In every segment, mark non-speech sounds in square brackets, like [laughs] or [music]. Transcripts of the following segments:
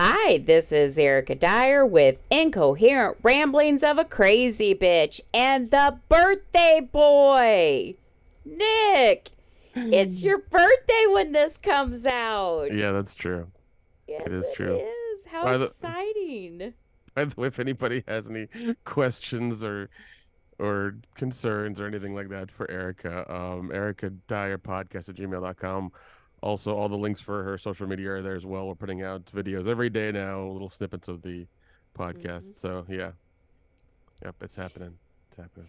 Hi, this is Erica Dyer with Incoherent Ramblings of a Crazy Bitch and the birthday boy, Nick. It's [laughs] your birthday when this comes out. Yeah, that's true. yes, it is true. It is. How By the- [laughs] exciting. By the way, if anybody has any questions or or concerns or anything like that for Erica, um, Erica Dyer podcast at gmail.com. Also, all the links for her social media are there as well. We're putting out videos every day now, little snippets of the podcast. Mhm. So yeah, yep, it's happening. It's happening.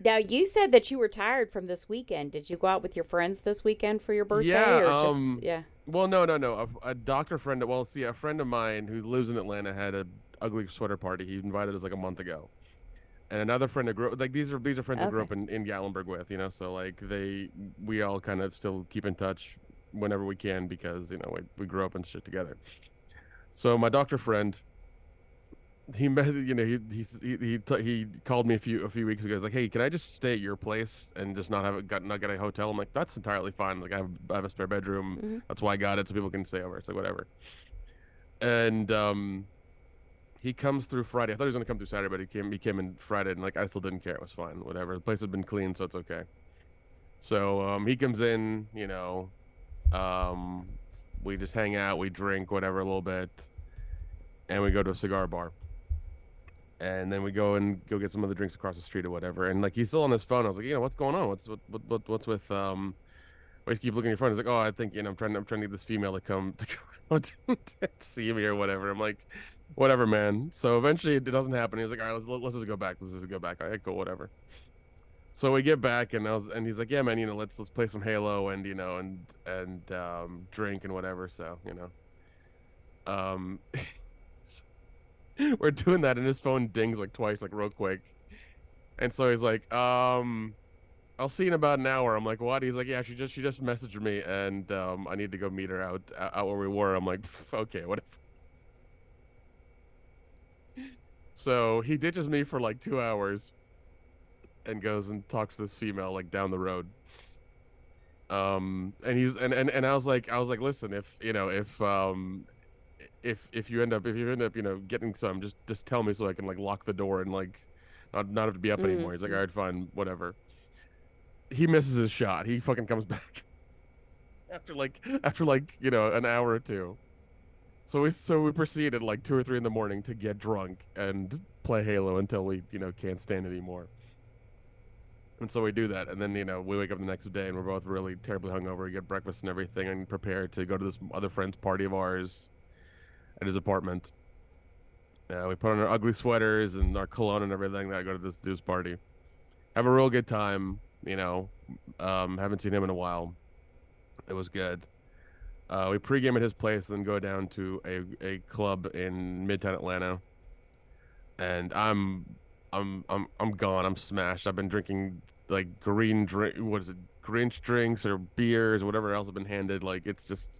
Now, you said that you were tired from this weekend. Did you go out with your friends this weekend for your birthday? Yeah, or um, just, yeah. Well, no, no, no. A, a doctor friend. Well, see, a friend of mine who lives in Atlanta had a ugly sweater party. He invited us like a month ago, and another friend that grew like these are these are friends I grew up Okay. in in Gatlinburg with. You know, so like they we all kind of still keep in touch whenever we can because you know we we grew up and shit together. So my doctor friend. He [laughs] met, you know, he he he he, t- he called me a few a few weeks ago. He's like, "Hey, can I just stay at your place and just not have it got not get a hotel?" I'm like, "That's entirely fine. Like, I have I have a spare bedroom. Mhm. That's why I got it, so people can stay over. It's like whatever." And um, he comes through Friday. I thought he was gonna come through Saturday, but he came he came in Friday, and like I still didn't care. It was fine, whatever. The place had been clean, so it's okay. So um, he comes in, you know, um, we just hang out, we drink, whatever, a little bit, and we go to a cigar bar and then we go and go get some other drinks across the street or whatever. And like he's still on his phone. I was like, you know, what's going on? What's what what, what what's with um? Why you keep looking at your phone? He's like, oh, I think you know, I'm trying I'm trying to get this female to come to come [laughs] to, to see me or whatever. I'm like, whatever, man. So eventually it doesn't happen. He's like, all right, let's let's just go back. Let's just go back. All right, cool, whatever. So we get back and I was and he's like, yeah, man, you know, let's let's play some Halo and you know and and um, drink and whatever. So you know, um. [laughs] we're doing that and his phone dings like twice like real quick. And so he's like um i'll see you in about an hour. I'm like what? He's like yeah she just she just messaged me and um i need to go meet her out out where we were. I'm like okay whatever. [laughs] So he ditches me for like two hours and goes and talks to this female like down the road. Um and he's and, and and i was like i was like listen if you know if um if if you end up if you end up you know getting some just just tell me so i can like lock the door and like not not have to be up anymore. He's like all right fine whatever. He misses his shot. He fucking comes [laughs] back. After like after like you know an hour or two. So we so we proceeded like two or three in the morning to get drunk and play halo until we you know can't stand anymore and so we do that and then you know we wake up the next day and we're both really terribly hungover we get breakfast and everything and prepare to go to this other friend's party of ours at his apartment. Uh, we put on our ugly sweaters and our cologne and everything. That go to this dude's party. Have a real good time. You know, um, haven't seen him in a while. It was good. Uh, we pregame at his place, then go down to a, a club in Midtown Atlanta. And I'm I'm I'm I'm gone. I'm smashed. I've been drinking like green drink. What is it? Grinch drinks or beers or whatever else I've been handed. Like it's just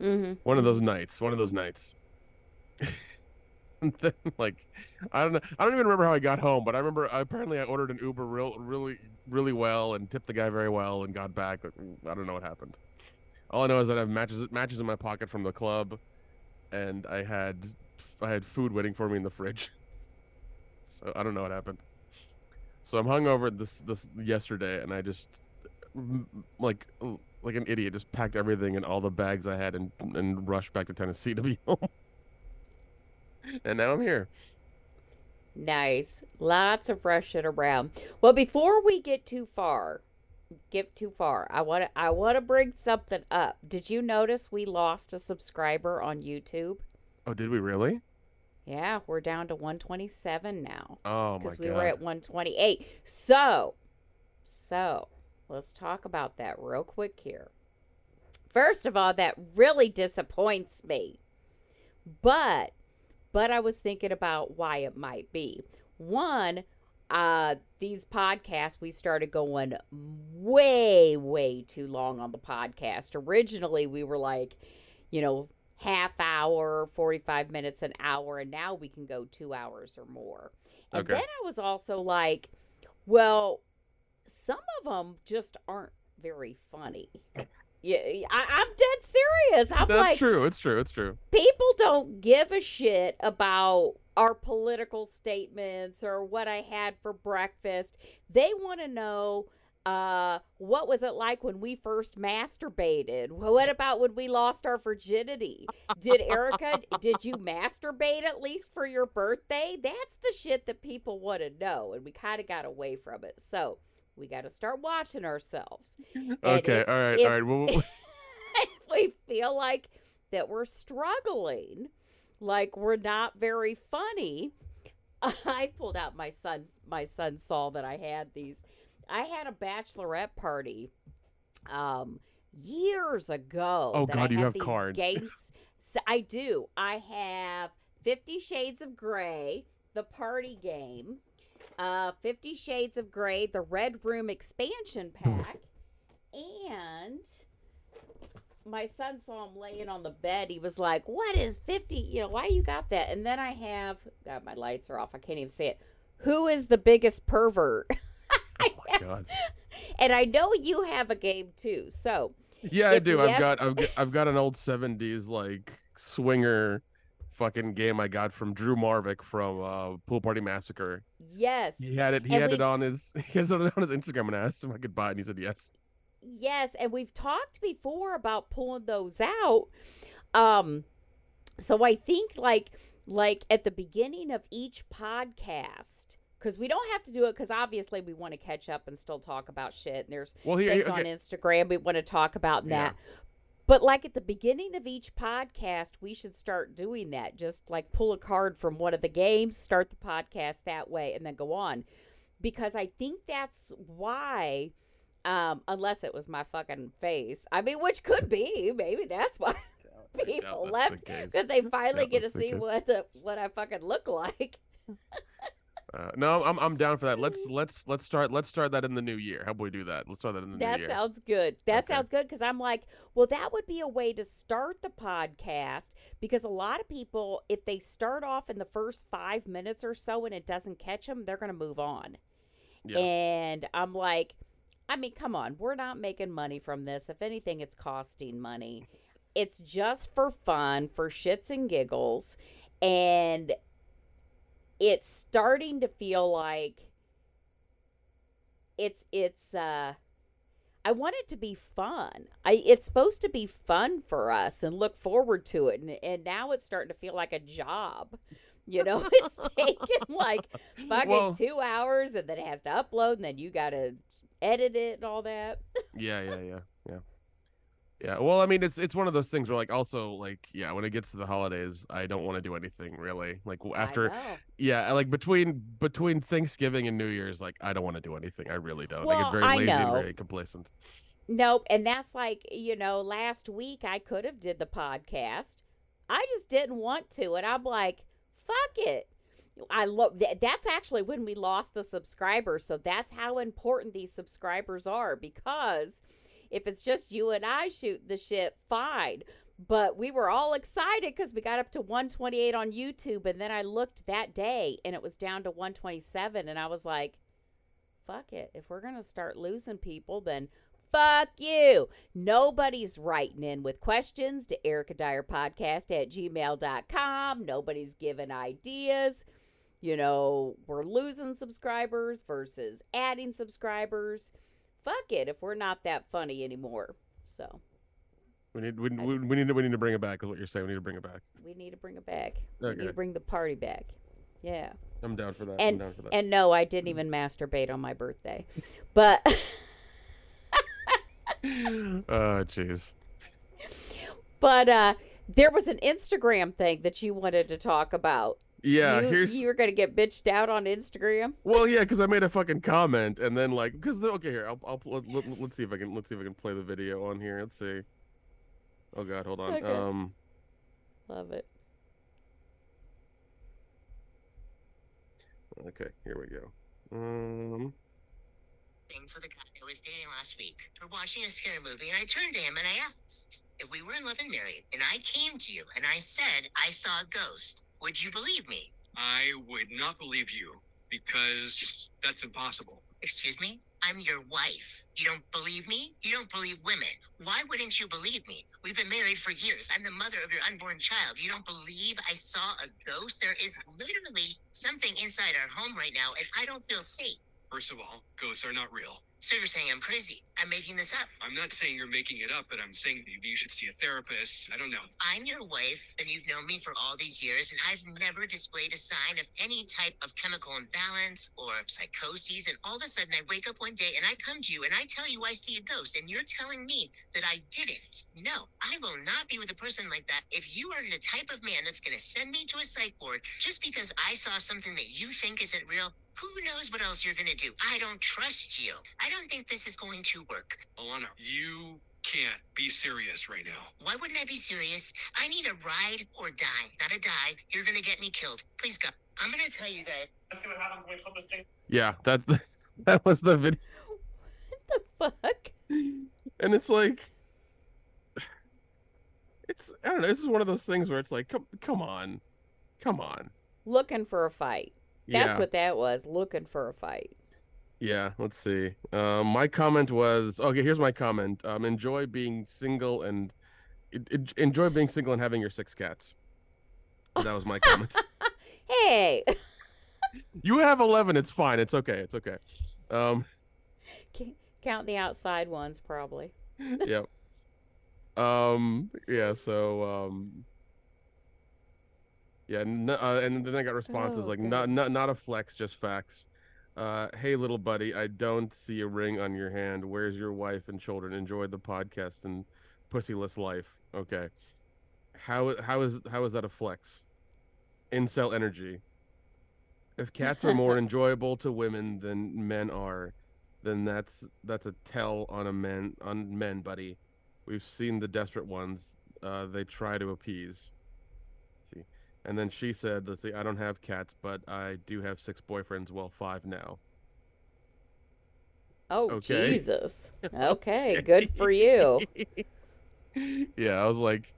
Mm-hmm. one of those nights. One of those nights. [laughs] and then, like, I don't know. I don't even remember how I got home, but I remember apparently I ordered an Uber real, really, really well and tipped the guy very well and got back. Like, I don't know what happened. All I know is that I have matches matches in my pocket from the club, and I had I had food waiting for me in the fridge. So I don't know what happened. So I'm hungover this this yesterday, and I just like like an idiot just packed everything in all the bags I had and and rushed back to Tennessee to be [laughs] home. and now I'm here. Nice. Lots of rushing around. Well, before we get too far, get too far. I want to I want to bring something up. Did you notice we lost a subscriber on YouTube? Oh, did we really? Yeah, we're down to 127 now Oh my because god. we were at 128. So, so let's talk about that real quick here. First of all, that really disappoints me. But but I was thinking about why it might be. One, uh these podcasts we started going way way too long on the podcast. Originally we were like, you know, half hour, 45 minutes an hour and now we can go 2 hours or more. And Okay. then I was also like, well, some of them just aren't very funny. Yeah, I, I'm dead serious. I'm That's like, true. It's true. It's true. people don't give a shit about our political statements or what I had for breakfast. They want to know uh, what was it like when we first masturbated? [laughs] What about when we lost our virginity? Did Erica, [laughs] did you masturbate at least for your birthday? That's the shit that people want to know. And we kind of got away from it. So we got to start watching ourselves. And Okay, if- all right, if- all right. Well, [laughs] we feel like that we're struggling, like we're not very funny, I pulled out my son. My son saw that I had these. I had a bachelorette party, um, years ago. Oh, God, you have cards. [laughs] Games. So I do. I have Fifty Shades of Grey, the party game, uh, Fifty Shades of Grey, the Red Room expansion pack, and my son saw him laying on the bed. He was like, "What is 50? You know, why you got that?" And then I have God, my lights are off. I can't even see it. Who is the biggest pervert? [laughs] [laughs] oh my god. [laughs] and I know you have a game too. So, Yeah, I do. I've got I've got, I've got an old '70s like swinger fucking game I got from Drew Marvick from uh, Pool Party Massacre. yes. He had it. He And had it on his. [laughs] He has it on his Instagram, and I asked him if I could buy it, and he said yes. Yes, and we've talked before about pulling those out. Um so I think like like at the beginning of each podcast cuz we don't have to do it cuz obviously we want to catch up and still talk about shit and there's Well, here, things here on. Instagram we want to talk about and Yeah. that. But like at the beginning of each podcast, we should start doing that. Just like pull a card from one of the games, start the podcast that way, and then go on. Because I think that's why, um, unless it was my fucking face. I mean, which could be. Maybe that's why [laughs] people that's left the because they finally get to see case. what the what I fucking look like. [laughs] Uh, no, I'm I'm down for that. Let's let's let's start let's start that in the new year. How about we do that? Let's start that in the That new year. That sounds good. That Okay. sounds good because I'm like, well, that would be a way to start the podcast because a lot of people, if they start off in the first five minutes or so and it doesn't catch them, they're going to move on. Yeah. And I'm like, I mean, come on, we're not making money from this. If anything, it's costing money. It's just for fun, for shits and giggles. And it's starting to feel like it's it's uh I want it to be fun. I it's supposed to be fun for us and look forward to it and and now it's starting to feel like a job. You know, [laughs] it's taking like fucking Well- 2 hours and then it has to upload and then you got to edit it and all that. Yeah, yeah, yeah, yeah. Yeah. Well, I mean, it's it's one of those things where like also like yeah, when it gets to the holidays, I don't want to do anything really. Like oh, after yeah, like between between Thanksgiving and New Year's, like I don't want to do anything. I really don't. I Well, get very I lazy and very complacent. Nope, and that's like, you know, last week I could have did the podcast. I just didn't want to and I'm like, fuck it. I love that that's actually when we lost the subscribers. So that's how important these subscribers are because if it's just you and I shooting the shit, fine. But we were all excited because we got up to 128 on YouTube. And then I looked that day and it was down to 127. And I was like, fuck it. If we're going to start losing people, then fuck you. Nobody's writing in with questions to Erica Dyer Podcast at gmail.com. Nobody's giving ideas. You know, we're losing subscribers versus adding subscribers. Fuck it if we're not that funny anymore. So We need we, we, we need to we need to bring it back. Is what you're saying? We need to bring it back. we need to bring it back. We need to bring the party back. Yeah. I'm down for that. And- I'm down for that. And no, I didn't even masturbate on my birthday. But [laughs] Oh, jeez. but uh there was an Instagram thing that you wanted to talk about. Yeah, you, here's you were gonna get bitched out on Instagram. Well, yeah, because I made a fucking comment and then like, because okay, here I'll I'll let, let, let's see if I can let's see if I can play the video on here. Let's see. Oh God, hold on. Okay. Um, Love it. okay, here we go. Um, thing for the guy I was dating last week. We're watching a scary movie, and I turned to him and I asked if we were in love and married. And I came to you and I said I saw a ghost. Would you believe me? I would not believe you because that's impossible. Excuse me? I'm your wife. You don't believe me? You don't believe women. Why wouldn't you believe me? We've been married for years. I'm the mother of your unborn child. You don't believe I saw a ghost? There is literally something inside our home right now, and I don't feel safe. First of all, ghosts are not real. So you're saying I'm crazy? I'm making this up. I'm not saying you're making it up, but I'm saying that you should see a therapist. I don't know. I'm your wife, and you've known me for all these years, and I've never displayed a sign of any type of chemical imbalance or psychoses. And all of a sudden, I wake up one day and I come to you and I tell you I see a ghost, and you're telling me that I didn't. No, I will not be with a person like that. If you are the type of man that's going to send me to a psych ward just because I saw something that you think isn't real, who knows what else you're going to do? I don't trust you. I don't think this is going to work. Alana, you can't be serious right now. Why wouldn't I be serious? I need a ride or die. Not a die. You're going to get me killed. Please go. I'm going to tell you that Let's see what happens when we flip this thing. Yeah, that's the, [laughs] that was the video, What the fuck? and it's like, it's I don't know. This is one of those things where it's like, come, come on, come on. Looking for a fight. That's yeah, what that was. Looking for a fight. Yeah. Let's see. Um, my comment was okay. Here's my comment. Um, enjoy being single and en- en- enjoy being single and having your six cats. That was my comment. [laughs] Hey, [laughs] you have eleven. It's fine. It's okay. It's okay. Um, c- count the outside ones probably. [laughs] yep. Um. Yeah. So. Um. Yeah. N- uh, and then I got responses Oh, like. "Not, not, not a flex, just facts." Uh, hey, little buddy, I don't see a ring on your hand. Where's your wife and children? Enjoy the podcast and pussyless life. Okay. How how is how is that a flex? Incel energy. If cats are more [laughs] enjoyable to women than men are, then that's that's a tell on a men on men, buddy. We've seen the desperate ones. Uh, they try to appease. And then she said, "Let's see, I don't have cats, but I do have six boyfriends. Well, five now." Oh Okay. Jesus. [laughs] Okay, good for you. [laughs] yeah, I was like,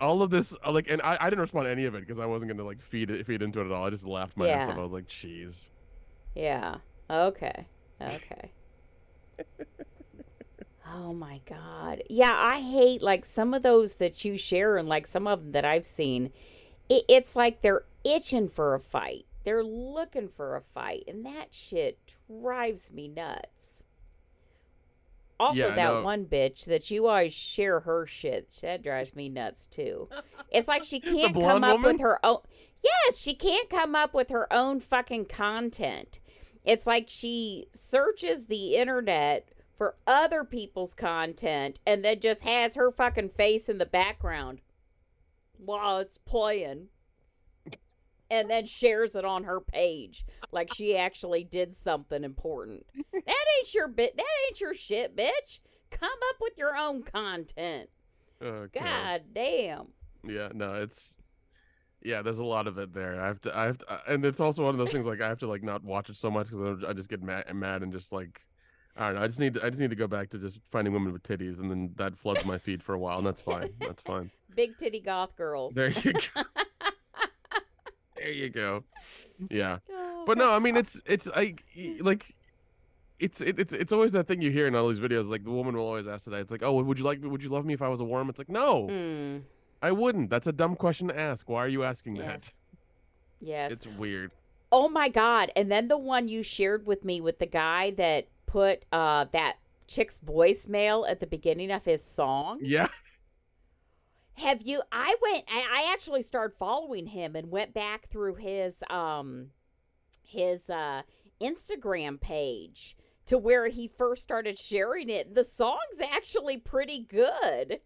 all of this, uh, like, and I, I didn't respond to any of it because I wasn't gonna like feed it feed into it at all. I just laughed my ass off. I was like, "Jeez." Yeah. Okay. Okay. [laughs] oh my god. Yeah, I hate like some of those that you share and like some of them that I've seen. It, it's like they're itching for a fight. They're looking for a fight, and that shit drives me nuts. Also, Yeah, that one bitch that you always share her shit, that drives me nuts too. It's like she [laughs] can't come up woman? with her own. Yes, she can't come up with her own fucking content. It's like she searches the internet for other people's content and then just has her fucking face in the background while it's playing. And then shares it on her page like she actually did something important. That ain't your bit. That ain't your shit, bitch. Come up with your own content. Okay. God damn. Yeah, no, it's yeah. There's a lot of it there. I have to, I have to, and it's also one of those things like I have to like not watch it so much because I just get mad, mad and just like I don't know. I just need, to, I just need to go back to just finding women with titties, and then that floods my feed for a while, and that's fine. That's fine. [laughs] Big titty goth girls. There you go. [laughs] there you go. Yeah, Oh, but no, I mean it's it's like like. It's it, it's it's always that thing you hear in all these videos. Like the woman will always ask that. It's like, oh, would you like me? Would you love me if I was a worm? It's like, no, Mm, I wouldn't. That's a dumb question to ask. Why are you asking that? yes. Yes. It's weird. Oh my god! And then the one you shared with me with the guy that put uh that chick's voicemail at the beginning of his song. Yeah. Have you? I went. I, I actually started following him and went back through his um his uh Instagram page to where he first started sharing it. The song's actually pretty good.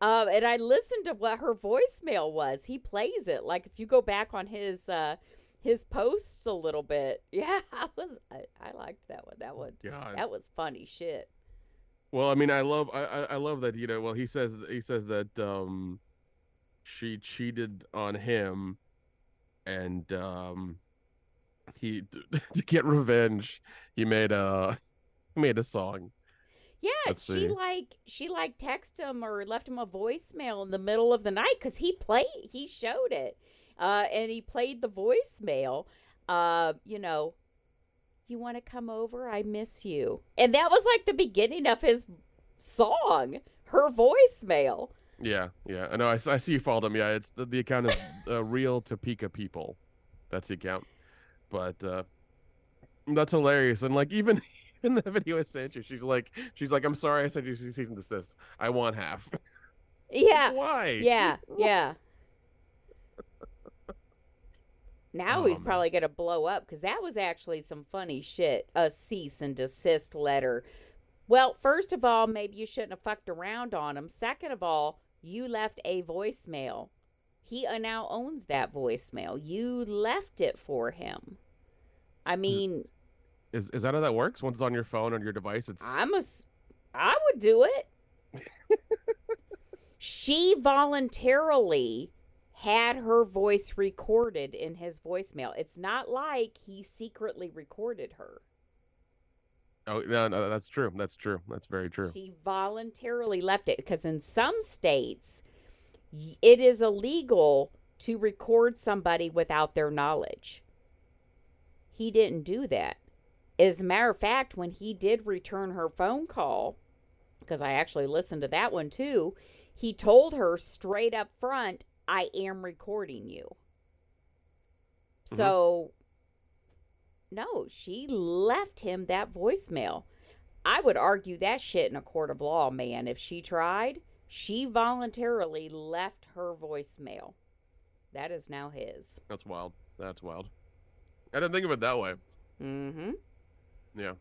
Um, and I listened to what her voicemail was. He plays it like if you go back on his uh his posts a little bit. [laughs] Yeah, I was I, I liked that one. That one God. that was funny shit. Well, I mean, I love, I, I I love that you know. Well, he says he says that um, she cheated on him, and um, he [laughs] to get revenge, he made a he [laughs] made a song. Yeah, Let's she see. like she like texted him or left him a voicemail in the middle of the night because he played he showed it, uh, and he played the voicemail. Uh, you know, you want to come over? I miss you. And that was like the beginning of his song, her voicemail. Yeah, yeah. I know. I see you followed him. Yeah, it's the, the account is [laughs] uh, real Topeka people. That's the account. But uh, that's hilarious. And like even [laughs] in the video I sent you, she's like, she's like, I'm sorry, I sent you cease and desist. I want half. [laughs] Yeah. Why? Yeah, yeah. Now Oh, he's man. probably going to blow up because that was actually some funny shit. A cease and desist letter. Well, first of all, maybe you shouldn't have fucked around on him. Second of all, you left a voicemail. He uh, now owns that voicemail. You left it for him. I mean, Is is that how that works? Once it's on your phone or your device, it's I'm a. I would do it. [laughs] she voluntarily had her voice recorded in his voicemail. It's not like he secretly recorded her. oh no, no, that's true. That's true. That's very true. She voluntarily left it because in some states, it is illegal to record somebody without their knowledge. He didn't do that. As a matter of fact, when he did return her phone call, because I actually listened to that one too, he told her straight up front, I am recording you. Mhm. So, no, she left him that voicemail. I would argue that shit in a court of law, man. If she tried, she voluntarily left her voicemail. That is now his. That's wild. That's wild. I didn't think of it that way. Mm-hmm. Yeah.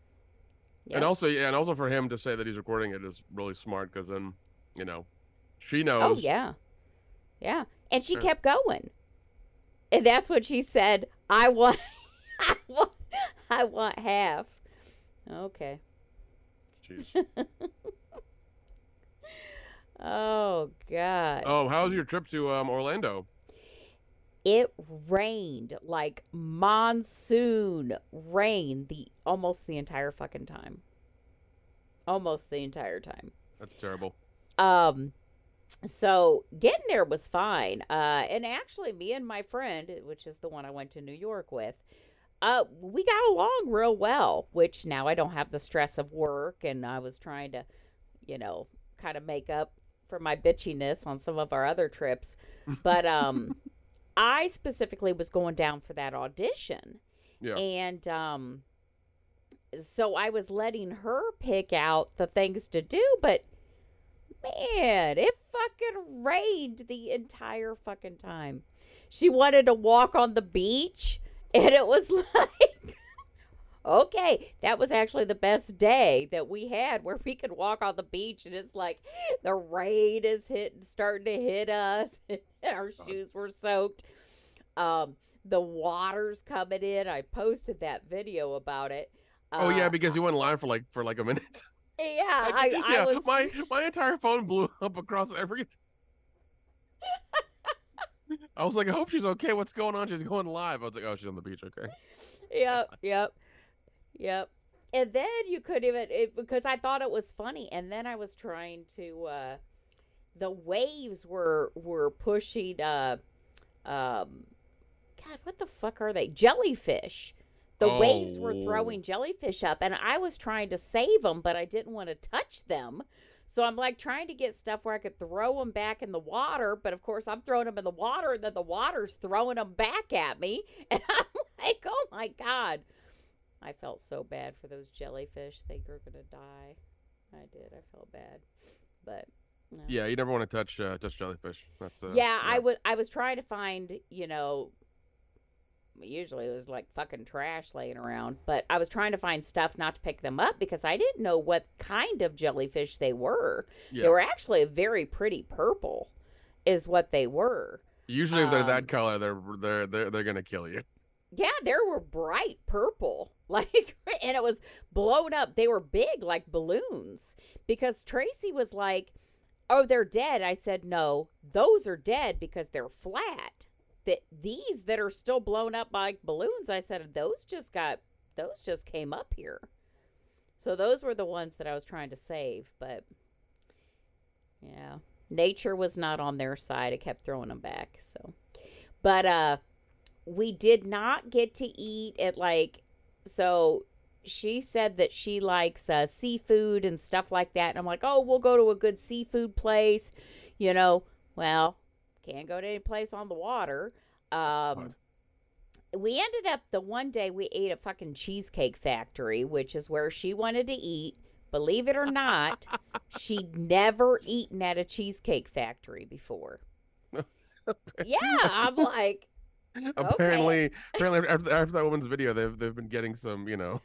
Yeah. And also, yeah, and also for him to say that he's recording it is really smart because then, you know, she knows. Oh yeah, yeah. And she kept going, and that's what she said. I want, [laughs] I want, I want half. Okay. Jeez. [laughs] Oh God. Oh, how was your trip to um, Orlando? It rained like monsoon rain the almost the entire fucking time. Almost the entire time. That's terrible. Um so getting there was fine. Uh and actually me and my friend, which is the one I went to New York with, uh we got along real well, which now I don't have the stress of work and I was trying to, you know, kind of make up for my bitchiness on some of our other trips. But um [laughs] I specifically was going down for that audition. Yeah. And um so I was letting her pick out the things to do, but man, it fucking rained the entire fucking time. She wanted to walk on the beach, and it was [laughs] like, okay, that was actually the best day that we had where we could walk on the beach, and it's like the rain is hitting, starting to hit us, [laughs] and our shoes were soaked. Um, the water's coming in. I posted that video about it. oh yeah, Uh, because you went live for like for like a minute. [laughs] yeah, I, I yeah, was my my entire phone blew [laughs] up across every. [laughs] I was like, I hope she's okay. What's going on? She's going live. I was like, oh, she's on the beach. Okay. yep, yep, yep. And then you could even it, because I thought it was funny, and then I was trying to. uh The waves were were pushing. uh um God, what the fuck are they? Jellyfish. The waves were Oh. throwing jellyfish up, and I was trying to save them, but I didn't want to touch them. So I'm like trying to get stuff where I could throw them back in the water, but of course I'm throwing them in the water, and then the water's throwing them back at me, [laughs] and I'm like, oh my god! I felt so bad for those jellyfish; they were gonna die. I did. I felt bad, but no. Yeah, you never want to touch uh, touch jellyfish. That's uh, yeah, I was I was trying to find, you know, usually it was like fucking trash laying around, but I was trying to find stuff not to pick them up because I didn't know what kind of jellyfish they were. Yeah. They were actually a very pretty purple is what they were. Usually, if they're um, that color, they're they're they're they're gonna kill you. Yeah, they were bright purple. [laughs] Like and it was blown up. They were big like balloons because Tracy was like, "Oh, they're dead." I said, "No, those are dead because they're flat." That these that are still blown up by balloons, I said, "Those just got those just came up here." So those were the ones that I was trying to save, but yeah. Nature was not on their side. It kept throwing them back. So but uh we did not get to eat at like so she said that she likes uh, seafood and stuff like that. And I'm like, oh, we'll go to a good seafood place. You know, well, can't go to any place on the water. Um, we ended up the one day we ate at fucking Cheesecake Factory, which is where she wanted to eat. Believe it or not, [laughs] she'd never eaten at a Cheesecake Factory before. [laughs] yeah, I'm like, apparently, apparently after, after that woman's video, they've they've been getting some, you know.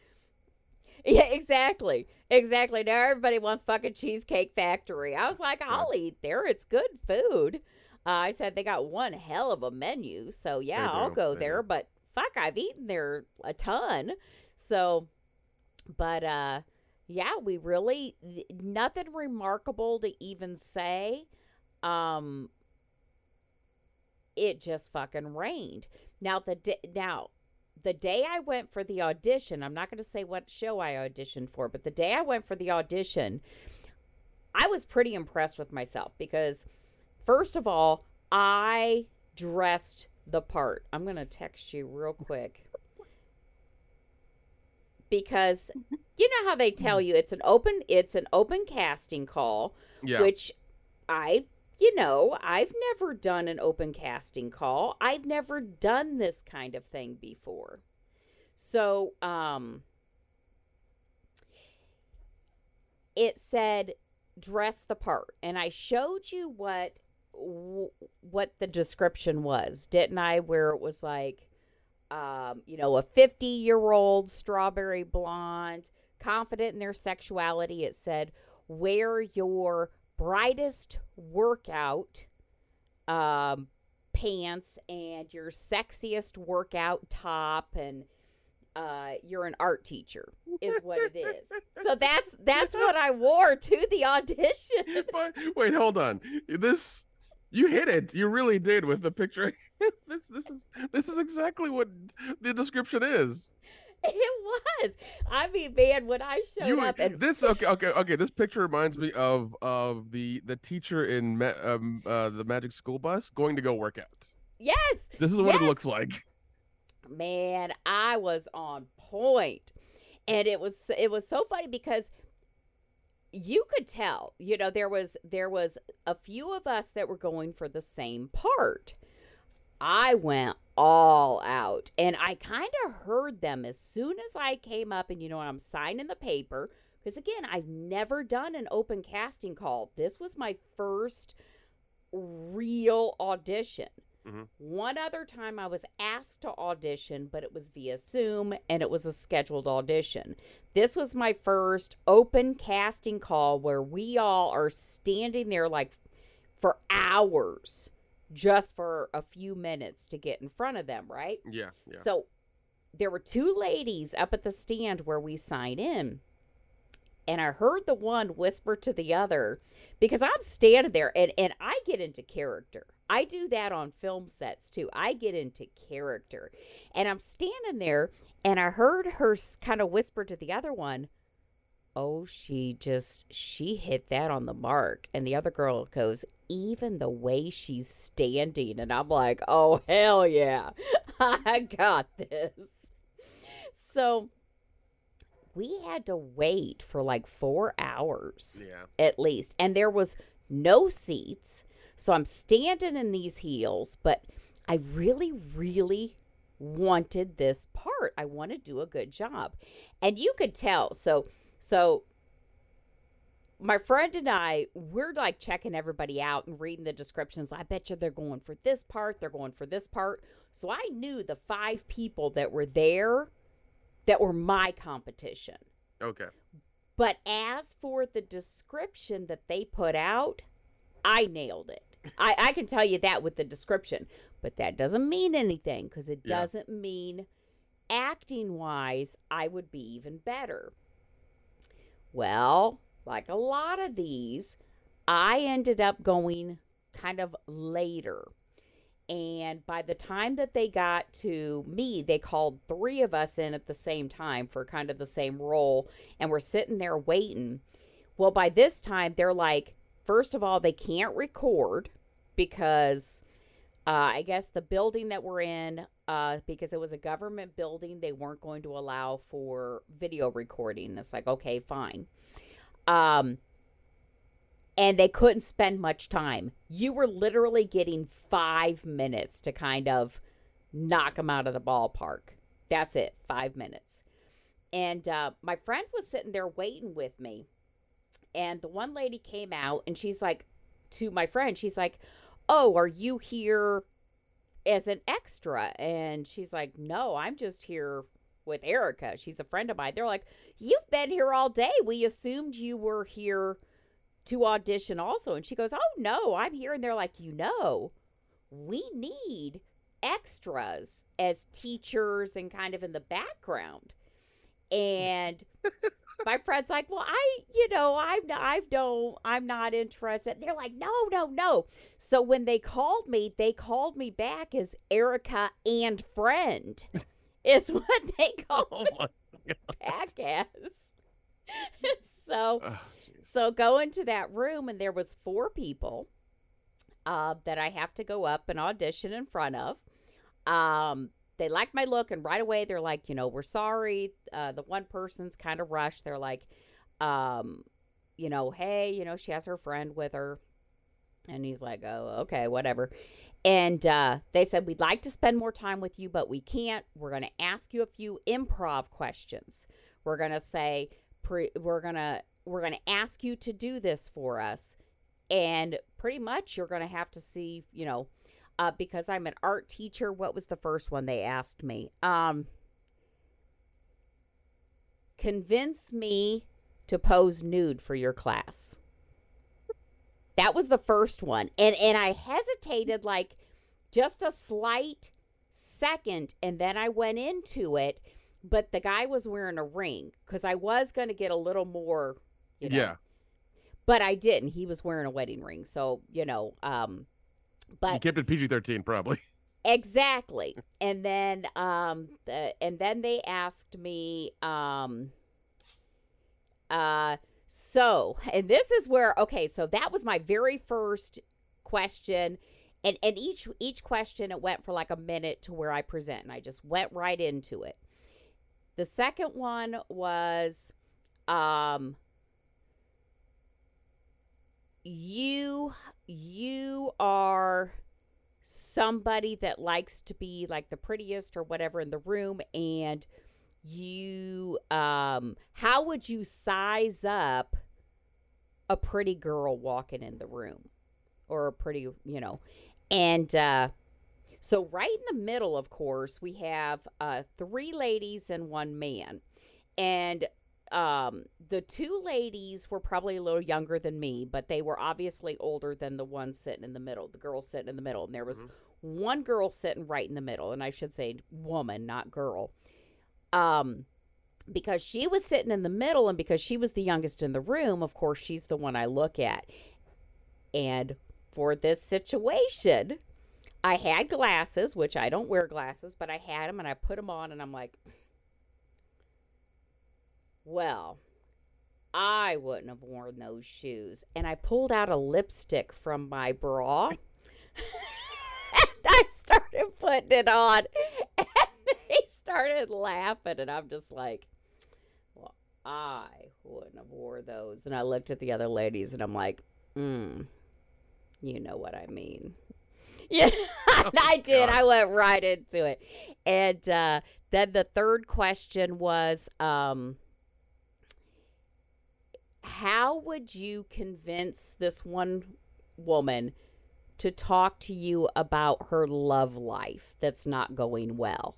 Yeah, exactly. Exactly. Now everybody wants fucking Cheesecake Factory. I was like, I'll eat there. It's good food. Uh, I said they got one hell of a menu. So, yeah, I'll go there. But fuck, I've eaten there a ton. So, but uh, yeah, we really, nothing remarkable to even say. Um, it just fucking rained. Now, the di- now, the day I went for the audition, I'm not going to say what show I auditioned for, but the day I went for the audition, I was pretty impressed with myself because, first of all, I dressed the part. I'm going to text you real quick. Because you know how they tell you it's an open it's an open casting call, Yeah. which I you know, I've never done an open casting call. I've never done this kind of thing before. So, um it said dress the part and I showed you what what the description was, didn't I? Where it was like um, you know, a 50 year old strawberry blonde, confident in their sexuality. It said, wear your brightest workout um, pants and your sexiest workout top and uh, you're an art teacher is what it is. so that's that's what I wore to the audition. [laughs] but wait, hold on. This you hit it. You really did with the picture. [laughs] this this is this is exactly what the description is. It was. I mean, man, when I showed You up and [laughs] this okay okay okay. This picture reminds me of of the the teacher in ma- um uh the Magic School Bus going to go work out. yes, This is what it looks like. man i was on point and it was it was so funny because you could tell you know there was there was a few of us that were going for the same part. I went all out and i kind of heard them as soon as i came up and you know i'm signing the paper because again i've never done an open casting call. This was my first real audition Mm-hmm. one other time I was asked to audition, but it was via Zoom and it was a scheduled audition. This was my first open casting call where we all are standing there like for hours just for a few minutes to get in front of them, right? Yeah, yeah. So there were two ladies up at the stand where we sign in. And I heard the one whisper to the other because I'm standing there and, and I get into character. I do that on film sets too. I get into character. And I'm standing there and I heard her kind of whisper to the other one, Oh, she just, she hit that on the mark. And the other girl goes, Even the way she's standing. And I'm like, Oh, hell yeah. [laughs] I got this. So we had to wait for like four hours yeah. at least. And there was no seats. So I'm standing in these heels, but I really, really wanted this part. I want to do a good job. And you could tell. So, so my friend and I, we're like checking everybody out and reading the descriptions. I bet you they're going for this part, they're going for this part. So I knew the five people that were there that were my competition. Okay. But as for the description that they put out, I nailed it. I, I can tell you that with the description, but that doesn't mean anything because it Yeah. doesn't mean acting wise, I would be even better. Well, like a lot of these, I ended up going kind of later. And by the time that they got to me, they called three of us in at the same time for kind of the same role. And we're sitting there waiting. Well, by this time, they're like, first of all, they can't record because Uh, I guess the building that we're in, uh, because it was a government building, they weren't going to allow for video recording. It's like, okay, fine. Um, and they couldn't spend much time. You were literally getting five minutes to kind of knock them out of the ballpark. That's it, five minutes. And uh, my friend was sitting there waiting with me. And the one lady came out and she's like, to my friend, she's like, Oh, are you here as an extra? And she's like, No, I'm just here with Erica. She's a friend of mine. They're like, You've been here all day. We assumed you were here to audition also. And she goes, Oh, no, I'm here. And they're like, You know, we need extras as teachers and kind of in the background. And [laughs] my friend's like, "Well, I, you know, I'm I don't, I'm not interested." And they're like, "No, no, no." So when they called me, they called me back as Erica and friend. [laughs] is what they [laughs] called Oh me back as. [laughs] so Ugh, so go into that room and there was four people uh, that I have to go up and audition in front of. Um, they like my look and right away they're like, you know, we're sorry. Uh, the one person's kind of rushed. They're like, um, you know, hey, you know, she has her friend with her. And he's like, oh, okay, whatever. And uh, they said, we'd like to spend more time with you, but we can't. We're going to ask you a few improv questions. We're going to say, pre- we're going to we're going to ask you to do this for us and pretty much you're going to have to see you know uh, because i'm an art teacher what was the first one they asked me um convince me to pose nude for your class that was the first one and and i hesitated like just a slight second and then i went into it but the guy was wearing a ring because i was going to get a little more you know, yeah, but I didn't. He was wearing a wedding ring, so you know. Um, you but kept it PG thirteen probably. [laughs] exactly, and then um, the, and then they asked me um, uh, so, and this is where okay, so that was my very first question. And, and each each question it went for like a minute to where I present and I just went right into it. The second one was um you you are somebody that likes to be like the prettiest or whatever in the room and you um how would you size up a pretty girl walking in the room? Or a pretty you know and uh so right in the middle of course we have uh three ladies and one man. And um the two ladies were probably a little younger than me but they were obviously older than the one sitting in the middle the girl sitting in the middle. And there was Mhm. one girl sitting right in the middle and i should say woman not girl. Um because she was sitting in the middle and because she was the youngest in the room of course she's the one i look at. And for this situation i had glasses which i don't wear glasses but i had them and i put them on and i'm like well, I wouldn't have worn those shoes. And I pulled out a lipstick from my bra. [laughs] and I started putting it on. [laughs] And they started laughing. And I'm just like, well, I wouldn't have wore those. And I looked at the other ladies and I'm like, mm, you know what I mean. [laughs] Yeah, and I did. God. I went right into it. And uh, then the third question was um, how would you convince this one woman to talk to you about her love life that's not going well?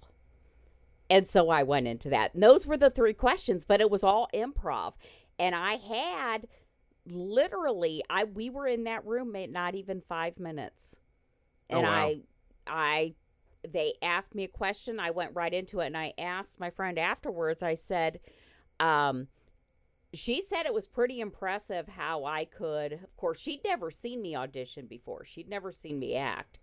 And so I went into that. And those were the three questions, but it was all improv. And I had literally I we were in that room not even 5 minutes. Oh, And wow. I I they asked me a question, I went right into it and I asked my friend afterwards. I said um she said it was pretty impressive how I could. Of course, she'd never seen me audition before. She'd never seen me act.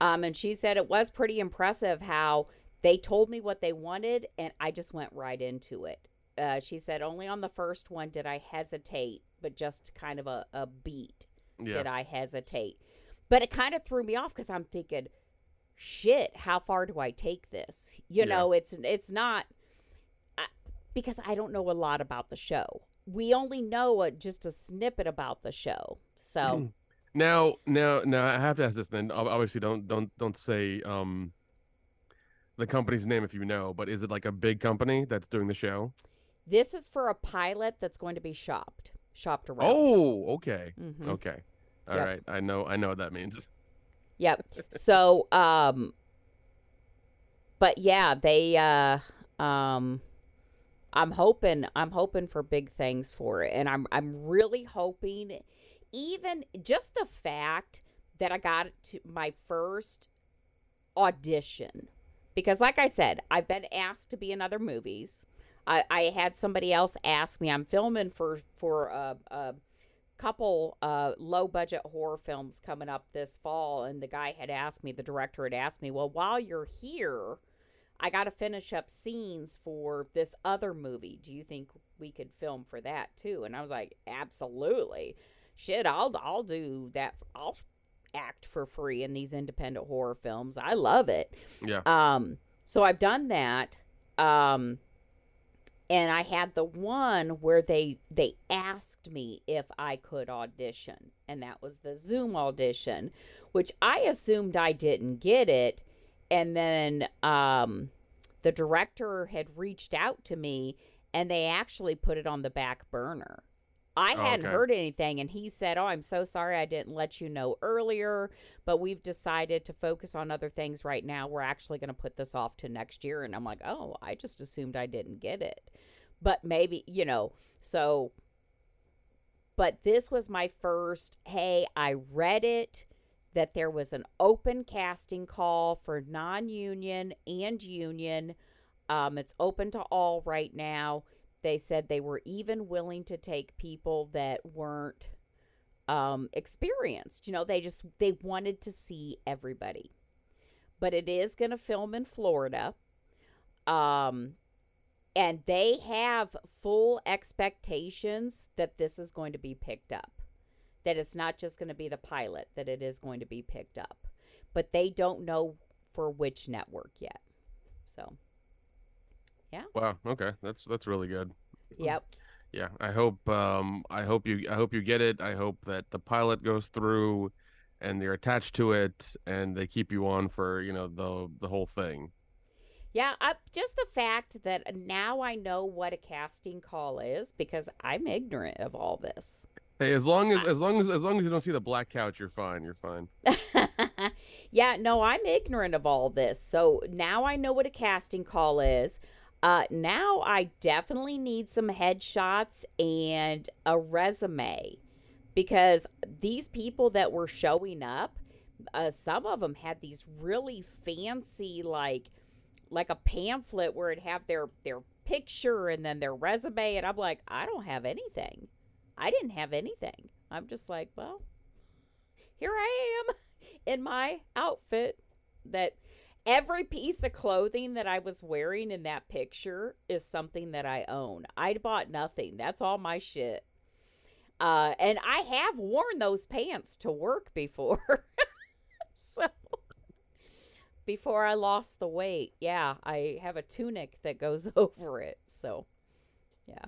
Um, and she said it was pretty impressive how they told me what they wanted, and I just went right into it. Uh, she said only on the first one did I hesitate, but just kind of a, a beat Yeah. did I hesitate. but it kind of threw me off because I'm thinking, shit, how far do I take this? You Yeah. know, it's it's not because I don't know a lot about the show. We only know a, just a snippet about the show. So Now, now, now, I have to ask this. Then, obviously, don't, don't, don't say um the company's name if you know. But is it like a big company that's doing the show? this is for a pilot that's going to be shopped, shopped around. Oh, okay, Mhm. okay, all Yep. right. I know, I know what that means. [laughs] Yep. So, um, but yeah, they, uh, um, I'm hoping, I'm hoping for big things for it, and I'm, I'm really hoping, even just the fact that I got to my first audition, because like I said, I've been asked to be in other movies. I, I had somebody else ask me. I'm filming for for a, a couple uh, low budget horror films coming up this fall, and the guy had asked me, the director had asked me, well, while you're here, I got to finish up scenes for this other movie. Do you think we could film for that too? And I was like, absolutely. Shit, I'll I'll do that. I'll act for free in these independent horror films. I love it. Yeah. Um, so I've done that. Um, and I had the one where they they asked me if I could audition, and that was the Zoom audition, which I assumed I didn't get it, and then um, the director had reached out to me, and they actually put it on the back burner. I Oh, hadn't okay. heard anything, and he said, "Oh, I'm so sorry I didn't let you know earlier, but we've decided to focus on other things right now. We're actually going to put this off to next year." And I'm like, "Oh, I just assumed I didn't get it." But maybe, you know, so but this was my first, hey, I read it that there was an open casting call for non-union and union. Um, it's open to all right now. They said they were even willing to take people that weren't um, experienced. You know, they just they wanted to see everybody. But it is going to film in Florida. Um, and they have full expectations that this is going to be picked up. That it's not just going to be the pilot, that it is going to be picked up. But they don't know for which network yet. So, yeah. Wow. Okay. That's that's really good. yep. Yeah. I hope um I hope you I hope you get it. I hope that the pilot goes through and you're attached to it and they keep you on for, you know, the the whole thing. Yeah, I, just the fact that now I know what a casting call is because I'm ignorant of all this. Hey, as long as as long as as long as you don't see the black couch, you're fine. You're fine. [laughs] yeah, no, I'm ignorant of all this. So now I know what a casting call is. Uh, now I definitely need some headshots and a resume because these people that were showing up, uh, some of them had these really fancy, like, like a pamphlet where it have their their picture and then their resume, and I'm like, I don't have anything. I didn't have anything. I'm just like, well, here I am [laughs] in my outfit that every piece of clothing that I was wearing in that picture is something that I own. I bought nothing. That's all my shit. Uh, and I have worn those pants to work before. [laughs] so before I lost the weight, yeah, I have a tunic that goes [laughs] over it. So, yeah.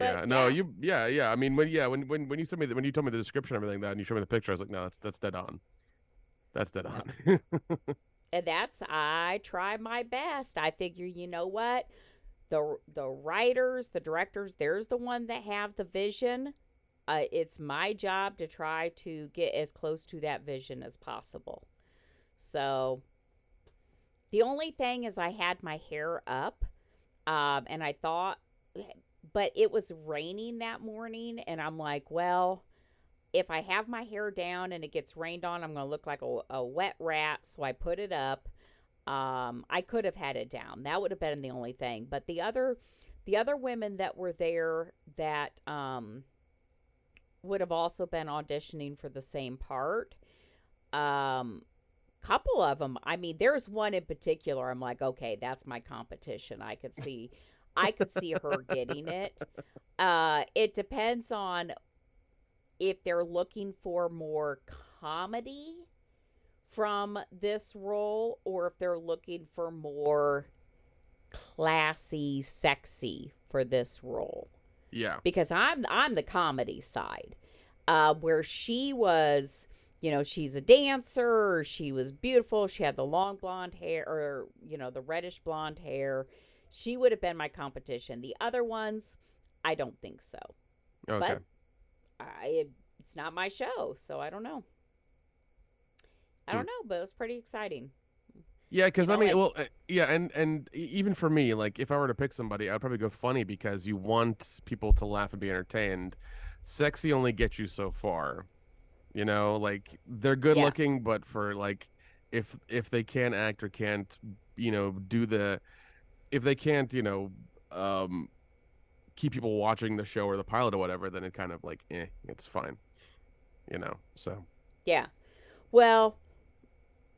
But, yeah, no, yeah. you, yeah, yeah. I mean, when, yeah, when, when, when you told me, the, when you told me the description and everything, that, and you showed me the picture, I was like, no, that's, that's dead on. That's dead on. [laughs] and that's I try my best. I figure, you know what, the the writers, the directors, there's the one that have the vision. Uh, it's my job to try to get as close to that vision as possible. So the only thing is, I had my hair up, um, and I thought, but it was raining that morning, and I'm like, well if I have my hair down and it gets rained on, I'm going to look like a, a wet rat. So I put it up. Um, I could have had it down. That would have been the only thing. But the other, the other women that were there that um, would have also been auditioning for the same part. Um, couple of them. I mean, there's one in particular. I'm like, okay, that's my competition. I could see, I could see her getting it. Uh, it depends on if they're looking for more comedy from this role or if they're looking for more classy, sexy for this role. Yeah. Because I'm I'm the comedy side. Uh where she was, you know, she's a dancer, she was beautiful, she had the long blonde hair or you know, the reddish blonde hair. She would have been my competition. The other ones, I don't think so. Okay. But I it's not my show, so I don't know. I don't Hmm. know, but it was pretty exciting. Yeah, because You I mean, like- well, uh, yeah, and and even for me, like if I were to pick somebody, I'd probably go funny because you want people to laugh and be entertained. Sexy only gets you so far, you know. Like they're good Yeah. looking, but for like, if if they can't act or can't, you know, do the, if they can't, you know, um, keep people watching the show or the pilot or whatever, then it kind of like, eh, it's fine, you know. So Yeah. Well,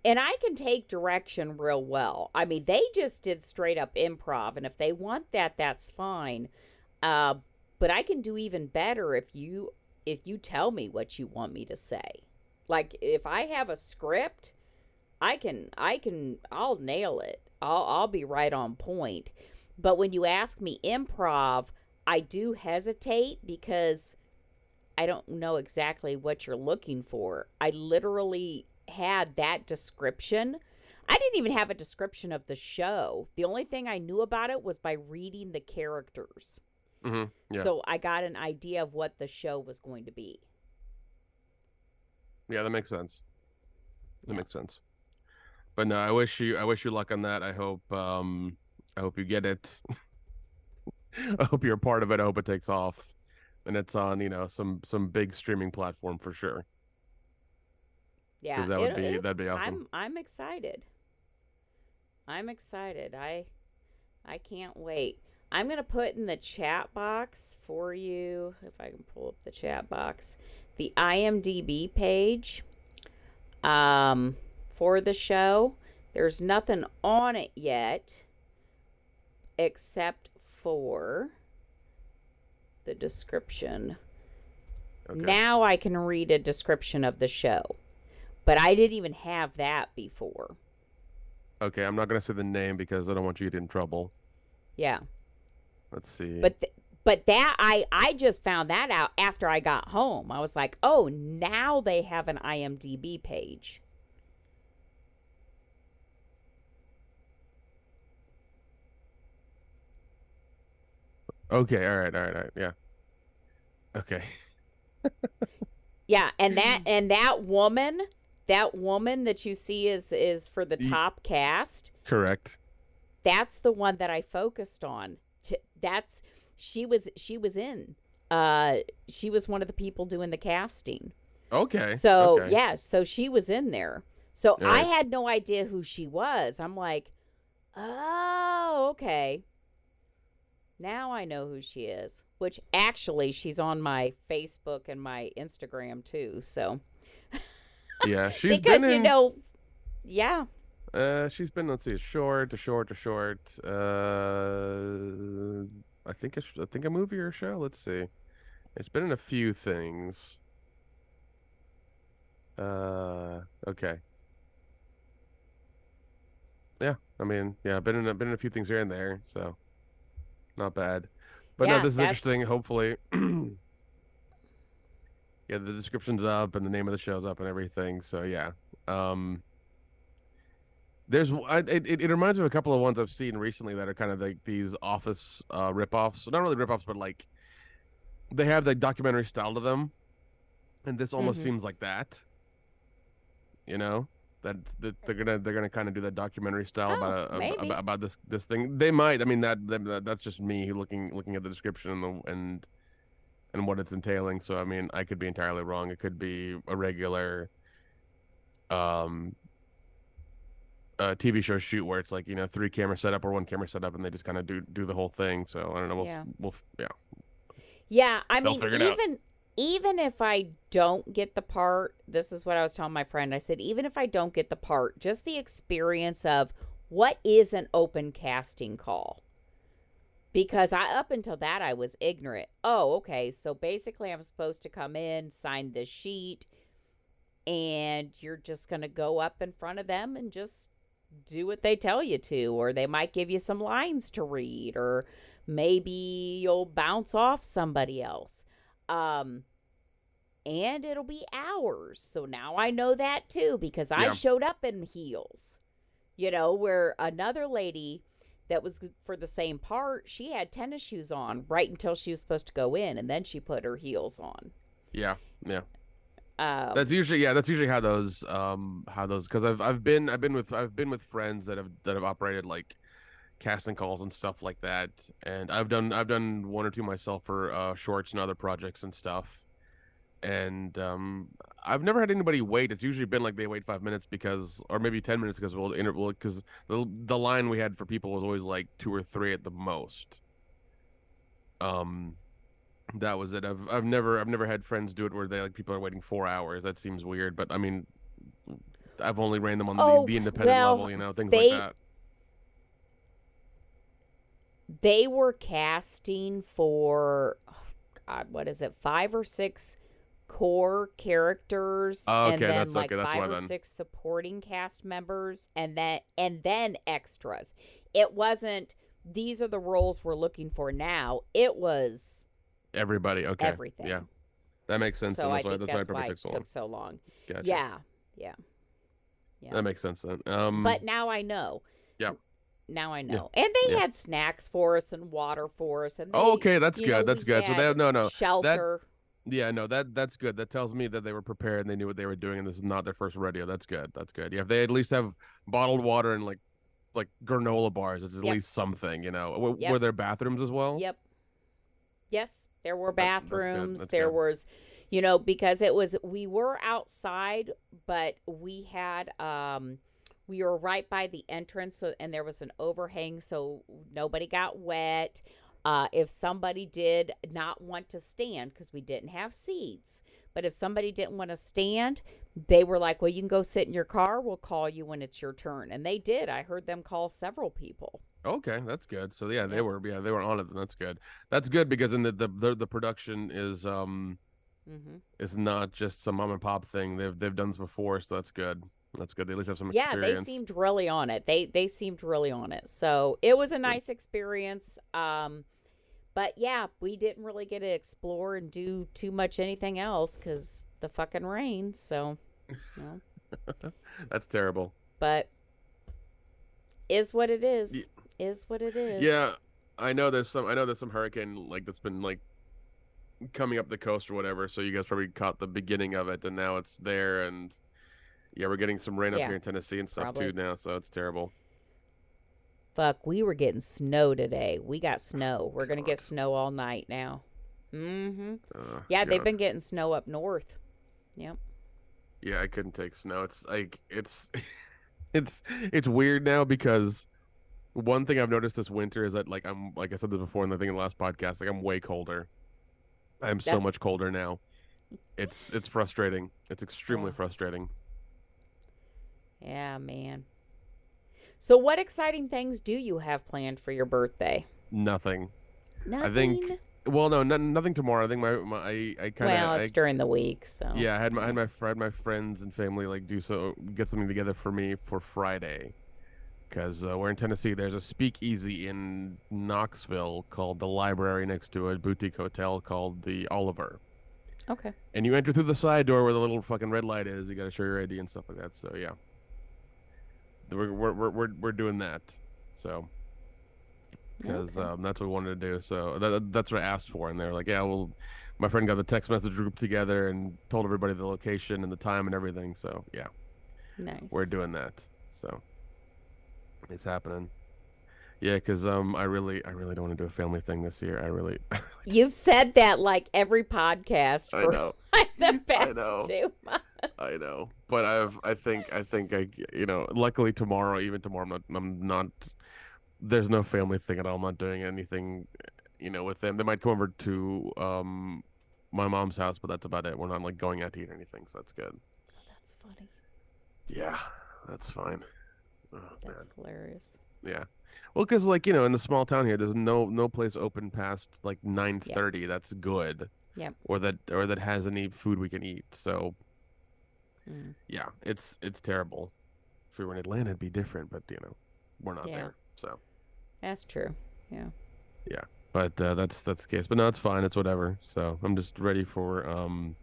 and I can take direction real well. I mean, they just did straight up improv, and if they want that, that's fine. Uh, but I can do even better if you if you tell me what you want me to say. Like if I have a script, I can I can I'll nail it. I'll I'll be right on point. But when you ask me improv, I do hesitate because I don't know exactly what you're looking for. I literally had that description. I didn't even have a description of the show. The only thing I knew about it was by reading the characters. mhm, yeah, So I got an idea of what the show was going to be. yeah, that makes sense. That Yeah. makes sense. But no, I wish you I wish you luck on that. I hope um I hope you get it. [laughs] I hope you're a part of it. I hope it takes off. And it's on, you know, some some big streaming platform for sure. Yeah, that would be that'd be awesome. I'm I'm excited. I'm excited. I I can't wait. I'm gonna put in the chat box for you if I can pull up the chat box the IMDb page um for the show. There's nothing on it yet except for the description. Okay. Now I can read a description of the show. But I didn't even have that before. okay, I'm not gonna say the name because I don't want you to get in trouble. Yeah. Let's see. But th- but that I I just found that out after I got home. I was like, "Oh, now they have an IMDb page." Okay, all right, all right, all right, yeah. Okay. [laughs] Yeah, and that [laughs] and that woman, that woman that you see is is for the top cast. Correct. That's the one that I focused on. That's she was she was in. Uh she was one of the people doing the casting. Okay. So okay. yeah, so she was in there. So I had no idea who she was. I'm like, oh, okay. Now I know who she is. Which actually, she's on my Facebook and my Instagram too. So [laughs] Yeah, she's because been you know, yeah, Uh, she's been let's see, short to short to short. Uh, I think it's I think a movie or a show. Let's see. It's been in a few things. Uh, okay. Yeah, I mean, yeah, been in a, been in a few things here and there, so not bad. But Yeah, no, this is that's- interesting. Hopefully, [clears throat] yeah, the description's up and the name of the show's up and everything. So yeah, um, there's I- it, it, reminds me of a couple of ones I've seen recently that are kind of like these office uh ripoffs. Not really ripoffs, but like they have the documentary style to them, and this almost Mhm. seems like that. You know that that they're gonna they're gonna kind of do that documentary style Oh, about, a, ab- about about this this thing. They might. I mean that, that that- that's just me looking looking at the description and the, and and what it's entailing. So I mean I could be entirely wrong. It could be a regular um uh, TV show shoot where it's like you know three camera setup or one camera setup and they just kind of do do the whole thing. So I don't know. We'll, Yeah. we'll yeah. yeah. I They'll mean, figure it out. even even if I don't get the part, this is what I was telling my friend. I said, even if I don't get the part, just the experience of what is an open casting call. because I up until that I was ignorant. Oh, okay. So basically I'm supposed to come in, sign this sheet, and you're just going to go up in front of them and just do what they tell you to or they might give you some lines to read or maybe you'll bounce off somebody else. Um and it'll be hours. So now I know that too because I Yeah. showed up in heels. You know, where another lady that was for the same part, she had tennis shoes on right until she was supposed to go in and then she put her heels on. Yeah, yeah. Um, That's usually yeah. That's usually how those um how those because I've I've been I've been with I've been with friends that have that have operated like casting calls and stuff like that, and I've done I've done one or two myself for uh shorts and other projects and stuff, and um I've never had anybody wait. It's usually been like they wait five minutes because or maybe ten minutes because we'll interval because the the line we had for people was always like two or three at the most. Um, that was it. I've I've never I've never had friends do it where they like people are waiting four hours. That seems weird, but I mean, I've only ran them on the, Oh, the independent well, level, you know, things they- like that. they were casting for oh God, what is it? Five or six core characters Oh, and okay, then that's- like okay, that's five or then. six supporting cast members and then and then extras. It wasn't these are the roles we're looking for now. It was Everybody, okay, everything. yeah, that makes sense. So and I that's why think that's, that's why it took so long. took so long. Gotcha. Yeah. Yeah. Yeah. that makes sense then. Um, but now I know. Yeah. Now I Yeah. know. And they Yeah. had snacks for us and water for us and they, oh, okay, that's good. know, that's good. So they no no shelter. Yeah, no, that that's good. That tells me that they were prepared and they knew what they were doing, and this is not their first rodeo. That's good. That's good. Yeah, if they at least have bottled water and like like granola bars, it's at Yep. least something, you know. W- Yep. Were there bathrooms as well? Yep. Yes, there were That- that's good, bathrooms. that's there good. was, you know, because it was we were outside, but we had um we were right by the entrance so, and there was an overhang so nobody got wet. Uh if somebody did not want to stand because we didn't have seats, but if somebody didn't want to stand, they were like, "Well, you can go sit in your car. We'll call you when it's your turn." And they did. I heard them call several people. Okay, that's good. So yeah, they were yeah they were on it. That's good. That's good because then the the the, production is um hmm is not just some mom and pop thing. They've they've done this before, so that's good. That's good. They at least have some yeah experience. they seemed really on it they they seemed really on it so it was a nice experience um but yeah we didn't really get to explore and do too much anything else because the fucking rain so you know, [laughs] That's terrible. but is what it is Ye- is what it is Yeah, I know there's some. I know there's some hurricane like that's been like coming up the coast or whatever. So you guys probably caught the beginning of it, and now it's there. And yeah, we're getting some rain up here in Tennessee and stuff probably. too now. So it's terrible. Fuck we were getting snow today we got snow we're gonna get snow all night now mm-hmm Uh, yeah they've been getting snow up north yep Yeah, I couldn't take snow. It's like it's [laughs] it's it's weird now because one thing I've noticed this winter is that like I'm like I said this before in the thing in the last podcast, like I'm way colder. I'm so much colder now. It's it's frustrating. It's extremely Yeah. frustrating. Yeah, man. So, what exciting things do you have planned for your birthday? Nothing. Nothing. think Well, no, no nothing tomorrow. I think my, my I I kind of well, it's during the week, so yeah. I had my I had my I had my friends and family like do so get something together for me for Friday, because uh, we're in Tennessee. There's a speakeasy in Knoxville called the Library next to a boutique hotel called the Oliver, Okay. and you enter through the side door where the little fucking red light is. You got to show your ID and stuff like that. So yeah, we're we're we're we're, we're doing that. So because Okay. um, that's what we wanted to do. So that, that's what I asked for, and they were like, "Yeah, well." My friend got the text message group together and told everybody the location and the time and everything. So yeah, Nice. we're doing that. So it's happening. Yeah, because um, I really, I really don't want to do a family thing this year. [laughs] I really, You've said that like every podcast I know, [laughs] like the past know. two months. I know, but I've, I think, I think I, you know, luckily tomorrow, even tomorrow, I'm not, I'm not. There's no family thing at all. I'm not doing anything, you know, with them. They might come over to um my mom's house, but that's about it. We're not like going out to eat or anything, so that's good. That's funny. Yeah, that's fine. Oh, man. That's hilarious. Yeah. Well, because like you know, in the small town here, there's no no place open past like nine thirty. That's good. Yep. Or that or that has any food we can eat. So Mm. yeah, it's it's terrible. If we were in Atlanta, it'd be different, but you know, we're not Yeah. there. So, That's true. Yeah. Yeah, but uh, that's that's the case. But no, it's fine. It's whatever. So I'm just ready for um.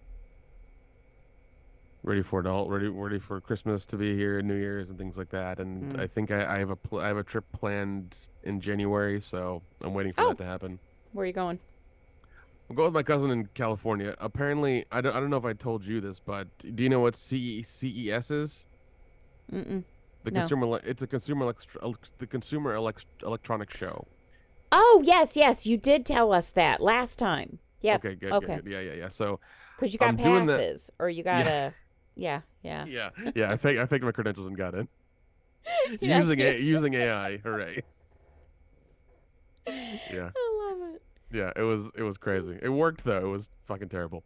Ready for all. Ready, ready for Christmas to be here, New Year's, and things like that. And Mm. I think I, I have a pl- I have a trip planned in January, so I'm waiting for Oh. that to happen. Where are you going? I'll go with my cousin in California. Apparently, I don't, I don't know if I told you this, but do you know what C- CES is? Mm-mm. The No. consumer, it's a consumer, elect- the consumer elect- electronic show. Oh yes, yes, you did tell us that last time. Yeah. Okay, good, Okay. good, good. Yeah, yeah, yeah. So, Because you got I'm passes, or you got a. Yeah. Yeah. yeah, yeah. I faked, I faked my credentials and got in [laughs] Yeah. using a, using AI. Hooray! [laughs] Yeah, I love it. Yeah. It was, it was crazy. It worked though. It was fucking terrible.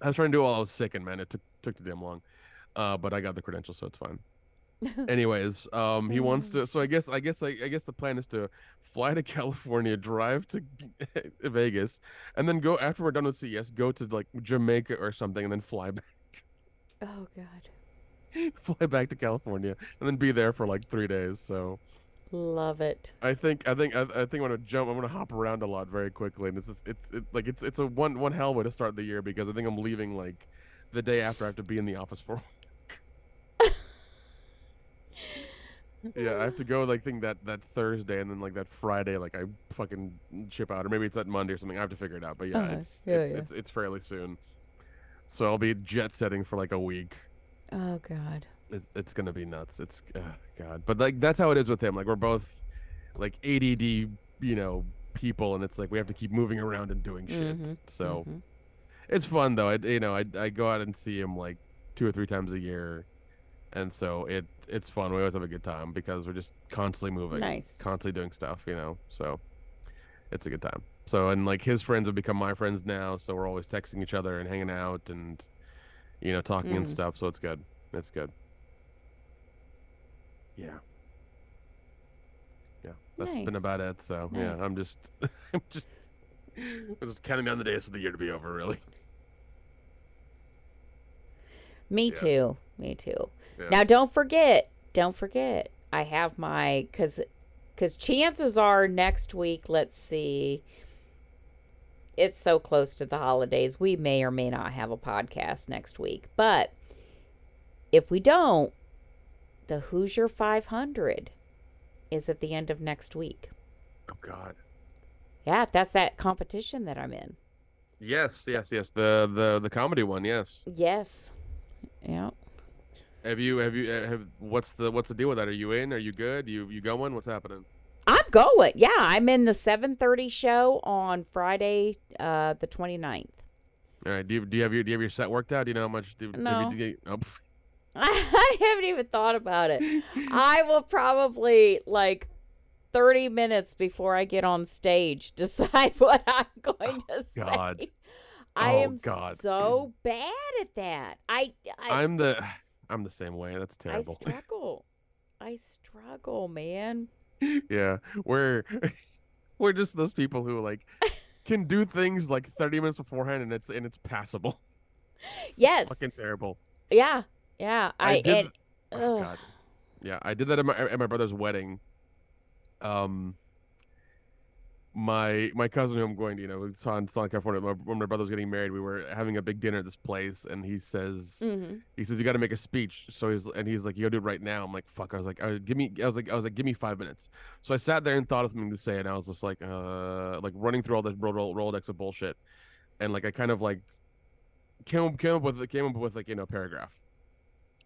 I was trying to do it while I was sick, and man, it took took too damn long. Uh, but I got the credentials, so it's fine. [laughs] Anyways, um, he wants to. So I guess, I guess, I, I guess the plan is to fly to [laughs] California, drive to [laughs] Vegas, and then go after we're done with CES, go to like Jamaica or something, and then fly back, Oh God. fly back to California, and then be there for like three days. So Love it. I think, I think, I, I think I'm gonna jump. I'm gonna hop around a lot very quickly, and it's just, it's it, like it's it's a one one hell way to start the year because I think I'm leaving like the day after I have to be in the office for. [laughs] Yeah, I have to go like think that that Thursday and then like that Friday like I fucking chip out or maybe it's that Monday or something. I have to figure it out. But yeah, Uh-huh. it's Yeah, it's, yeah. it's it's fairly soon. So I'll be jet setting for like a week. Oh God. It's, it's gonna be nuts. It's uh, God, but like that's how it is with him. Like we're both like ADD, you know, people, and it's like we have to keep moving around and doing shit. Mhm, So Mhm. it's fun though. I you know I I go out and see him like two or three times a year, and so it it's fun. We always have a good time because we're just constantly moving, Nice. constantly doing stuff. You know, so it's a good time. So and like his friends have become my friends now, so we're always texting each other and hanging out and you know talking and Mm. stuff. So it's good. It's good. Yeah. Yeah, that's been about it. So yeah, I'm just, [laughs] I'm just, I'm just counting down the days for the year to be over. Really. Me Yeah. too. Me too. Yeah. Now don't forget, don't forget. I have my cuz cuz chances are next week, let's see. It's so close to the holidays. We may or may not have a podcast next week. But if we don't, the Hoosier 500 is at the end of next week. Oh God. Yeah, that's that competition that I'm in. Yes, yes, yes. The the the comedy one. Yes. Yes. Yeah. Have you have you have what's the what's the deal with that? Are you in? Are you good? You you going? What's happening? I'm going. Yeah, I'm in the 7:30 show on Friday, uh, the 29th. All right. Do you do you have your do you have your set worked out? Do you know how much? Do, you- No. do you- oh. [laughs] I haven't even thought about it. I will probably like 30 minutes before I get on stage [laughs] decide what I'm going to oh, say. God. I Oh, am God. so bad at that. I I, I'm the I'm the same way. That's terrible. I [laughs] struggle. I struggle, man. yeah, we're we're just those people who like can do things like 30 minutes beforehand and it's and it's passable. It's Yes. fucking terrible. Yeah. Yeah. I I, did- Oh. God. Yeah, I did that at my at my brother's wedding. Um, my my cousin who I'm going to, you know, saw in Southern California. my- When my brother was getting married, we were having a big dinner at this place, and he says, Mhm. he says you got to make a speech. So he's and he's like, you gotta do it right now. I'm like, fuck. I was like, uh, give me. I was like, I was like, give me five minutes. So I sat there and thought of something to say, and I was just like, uh, like running through all this roll, roll, Rolodex of bullshit, and like I kind of like came up, came up with came up with like you know paragraph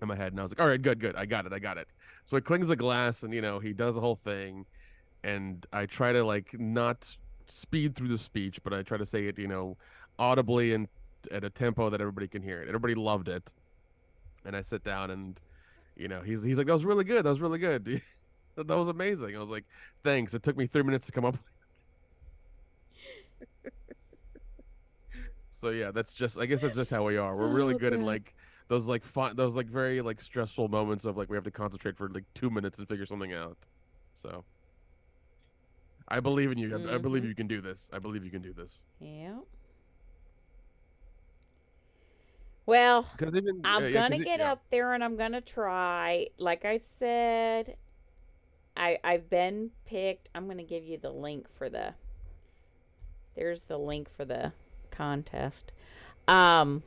in my head, and I was like, all right, good, good, I got it, I got it. So he clings the glass, and you know he does the whole thing, and I try to like not speed through the speech, but I try to say it, you know, audibly and at a tempo that everybody can hear it. Everybody loved it, and I sit down and you know he's he's like that was really good, that was really good, [laughs] that was amazing. I was like, thanks. It took me three minutes to come up. [laughs] so yeah, that's just I guess that's just how we are. We're really Oh, good in like those like fun, those like very like stressful moments of like we have to concentrate for like two minutes and figure something out. So I believe in you. I- I believe Mhm. you can do this. I believe you can do this. Yeah. Well, even I'm uh, yeah, gonna 'cause it- get yeah. up there and I'm gonna try. Like I said, I I've been picked. I'm gonna give you the link for the. There's the link for the contest. Um.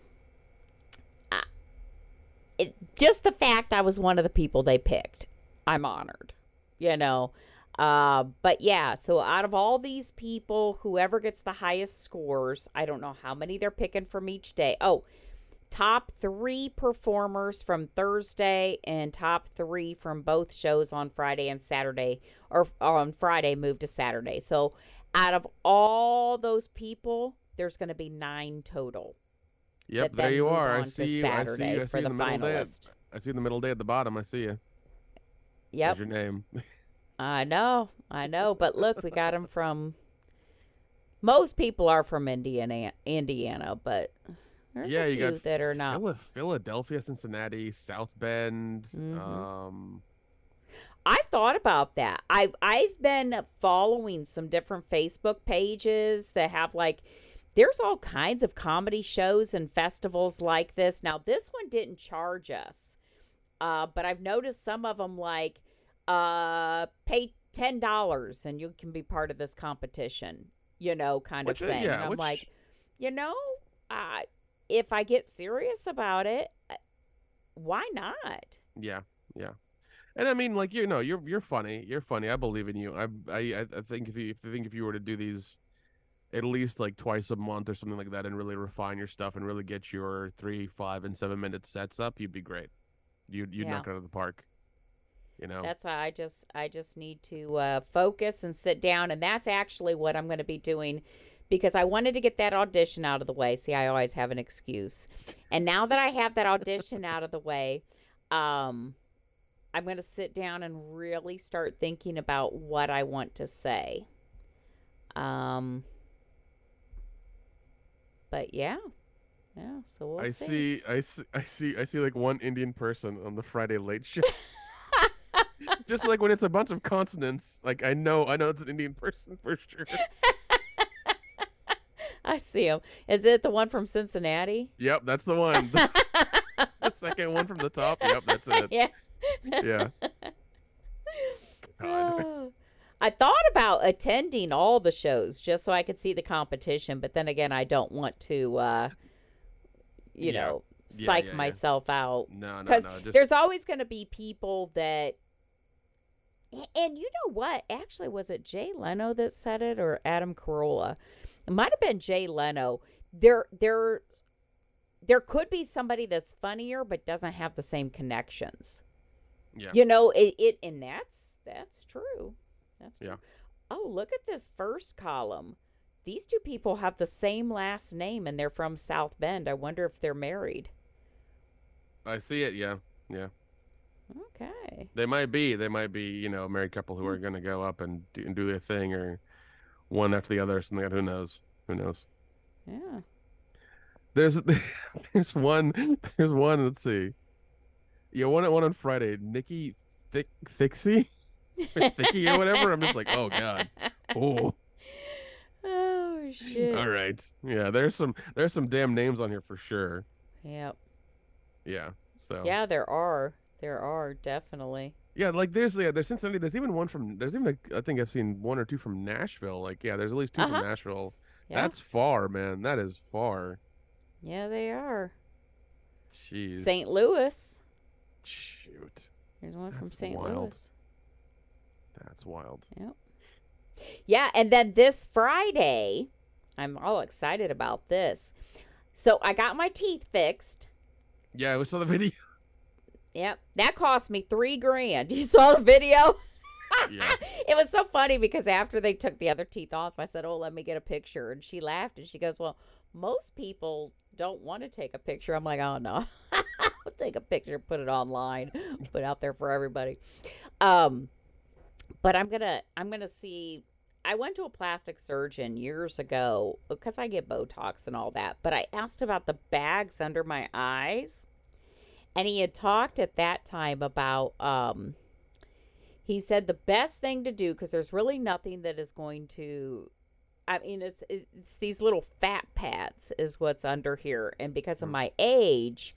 It, just the fact I was one of the people they picked, I'm honored. You know. Uh, but yeah, so out of all these people, whoever gets the highest scores, I don't know how many they're picking from each day. Oh, top three performers from Thursday and top three from both shows on Friday and Saturday, or on Friday moved to Saturday. So out of all those people, there's going to be nine total. Yep, there you are. I see you. I see you. I for see you the in the middle day. At. I see you in the middle day at the bottom. I see you. Yep, There's your name. I know, I know. But look, we got them from. Most people are from Indiana, Indiana, but there's Yeah, a you few got that are not. Philadelphia, Cincinnati, South Bend. Mhm. Um, I've thought about that. I've I've been following some different Facebook pages that have like there's all kinds of comedy shows and festivals like this. Now this one didn't charge us. Uh, but I've noticed some of them like uh pay ten dollars and you can be part of this competition, you know, kind which, of uh, thing. yeah, and I'm which, like, you know, uh, if I get serious about it, uh, why not? yeah, yeah. And I mean, like you know, you're you're funny. You're funny. I believe in you. I I I think if you if I think if you were to do these at least like twice a month or something like that, and really refine your stuff and really get your three, five, and seven minute sets up, you'd be great. You'd you'd Yeah. knock it out of the park. You know. That's how I just I just need to uh, focus and sit down, and that's actually what I'm going to be doing because I wanted to get that audition out of the way. See, I always have an excuse, and now that I have that audition out of the way, um, I'm going to sit down and really start thinking about what I want to say. Um, but yeah, yeah. So we'll I see. see, I see, I see, I see like one Indian person on the Friday Late Show. [laughs] Just like when it's a bunch of consonants, like I know, I know it's an Indian person for sure. I see him. Is it the one from Cincinnati? Yep, that's the one. The, [laughs] [laughs] the second one from the top. Yep, that's it. yeah. Yeah. I thought about attending all the shows just so I could see the competition, but then again, I don't want to, uh, you Yeah. know, psych yeah, yeah. myself out. No, no, Because no. Just there's always going to be people that. And you know what? Actually, was it Jay Leno that said it or Adam Carolla? It might have been Jay Leno. There, there, there could be somebody that's funnier but doesn't have the same connections. yeah. You know, it, it and that's that's true. That's true. Yeah. Oh, look at this first column. These two people have the same last name and they're from South Bend. I wonder if they're married. I see it. Yeah, yeah. Okay. They might be. They might be. You know, a married couple who are Hmm. going to go up and do, and do their thing, or one after the other, or something. Who knows? Who knows? Yeah. There's [laughs] there's one there's one. Let's see. Yeah, one one on Friday. Nikki Thick Thixie, [laughs] or or whatever. I'm just like, oh god. Oh, [laughs] oh shit. all right. Yeah, there's some there's some damn names on here for sure. Yep. Yeah. So Yeah, there are. There are definitely. yeah, like there's yeah, there's Cincinnati. There's even one from there's even a, I think I've seen one or two from Nashville. Like yeah, there's at least 2 Uh-huh. from Nashville. Yeah. That's far, man. That is far. yeah, they are. Jeez. St. Louis. Shoot. There's one from St. Louis. That's wild. Yep. Yeah, and then this Friday, I'm all excited about this. So I got my teeth fixed. Yeah, we saw the [laughs] video. Yep, that cost me three grand. [laughs] You saw the video? Yeah. [laughs] it was so funny because after they took the other teeth off, I said, "Oh, let me get a picture," and she laughed and she goes, "Well, most people don't want to take a picture." I'm like, "Oh no, I'll take a picture, put it online, put it out there for everybody." Um, but I'm gonna I'm gonna see. I went to a plastic surgeon years ago because I get Botox and all that, but I asked about the bags under my eyes, and he had talked at that time about um. He said the best thing to do because there's really nothing that is going to. I mean, it's it's these little fat pads is what's under here, and because of Mm. my age,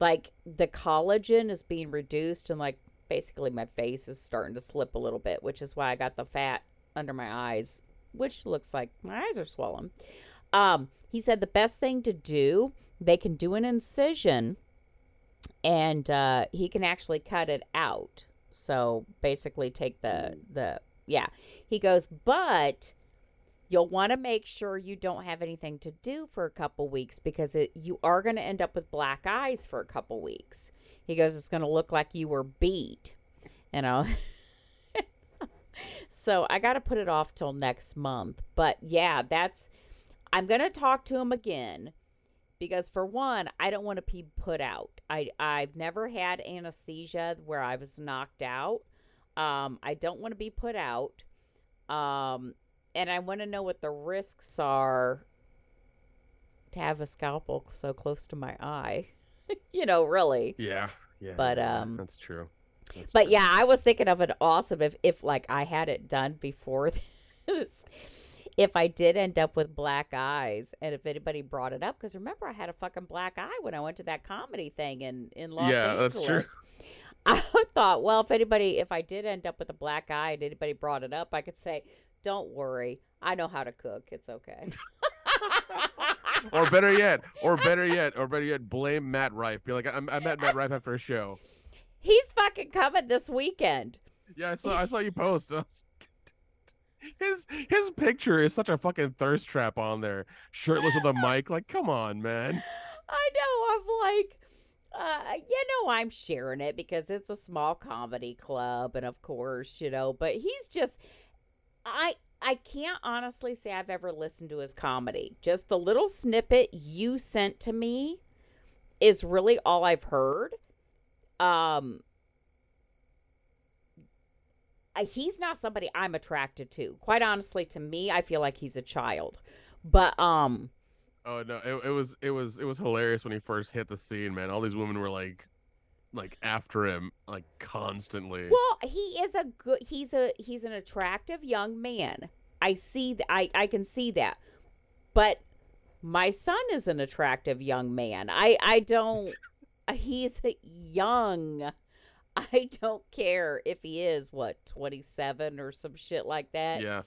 like the collagen is being reduced, and like basically my face is starting to slip a little bit, which is why I got the fat under my eyes, which looks like my eyes are swollen. Um, he said the best thing to do, they can do an incision and uh, he can actually cut it out. So basically, take the the yeah. He goes, but you'll want to make sure you don't have anything to do for a couple weeks because it, you are going to end up with black eyes for a couple weeks. He goes, it's going to look like you were beat, you know. [laughs] so I got to put it off till next month. But yeah, that's. I'm going to talk to him again because for one, I don't want to be put out. I I've never had anesthesia where I was knocked out. Um, I don't want to be put out. Um, and I want to know what the risks are to have a scalpel so close to my eye. [laughs] you know, really. Yeah, yeah. But, um, that's true. That's But true. yeah, I was thinking of an awesome if if like I had it done before [laughs] this. If I did end up with black eyes, and if anybody brought it up, because remember I had a fucking black eye when I went to that comedy thing in in Los Yeah, Angeles. that's true. [laughs] I thought, well, if anybody, if I did end up with a black eye, and anybody brought it up, I could say, "Don't worry, I know how to cook. It's okay." Or better yet, or better yet, or better yet, blame Matt Rife. Be like, I, I met Matt Rife after a show. He's fucking coming this weekend. Yeah, I saw I saw you post. [laughs] His his picture is such a fucking thirst trap on there, shirtless with a mic. Like, come on, man. I know. I'm like, uh, you know, I'm sharing it because it's a small comedy club, and of course, you know. But he's just, I, I can't honestly say I've ever listened to his comedy. Just the little snippet you sent to me is really all I've heard. Um, he's not somebody I'm attracted to. Quite honestly, to me, I feel like he's a child. But um. Oh no, it, it was it was it was hilarious when he first hit the scene, man. All these women were like, like after him, like constantly. Well, he is a good. He's a he's an attractive young man. I see. Th- I I can see that. But my son is an attractive young man. I I don't. [laughs] he's young. I don't care if he is what twenty seven or some shit like that. yeah,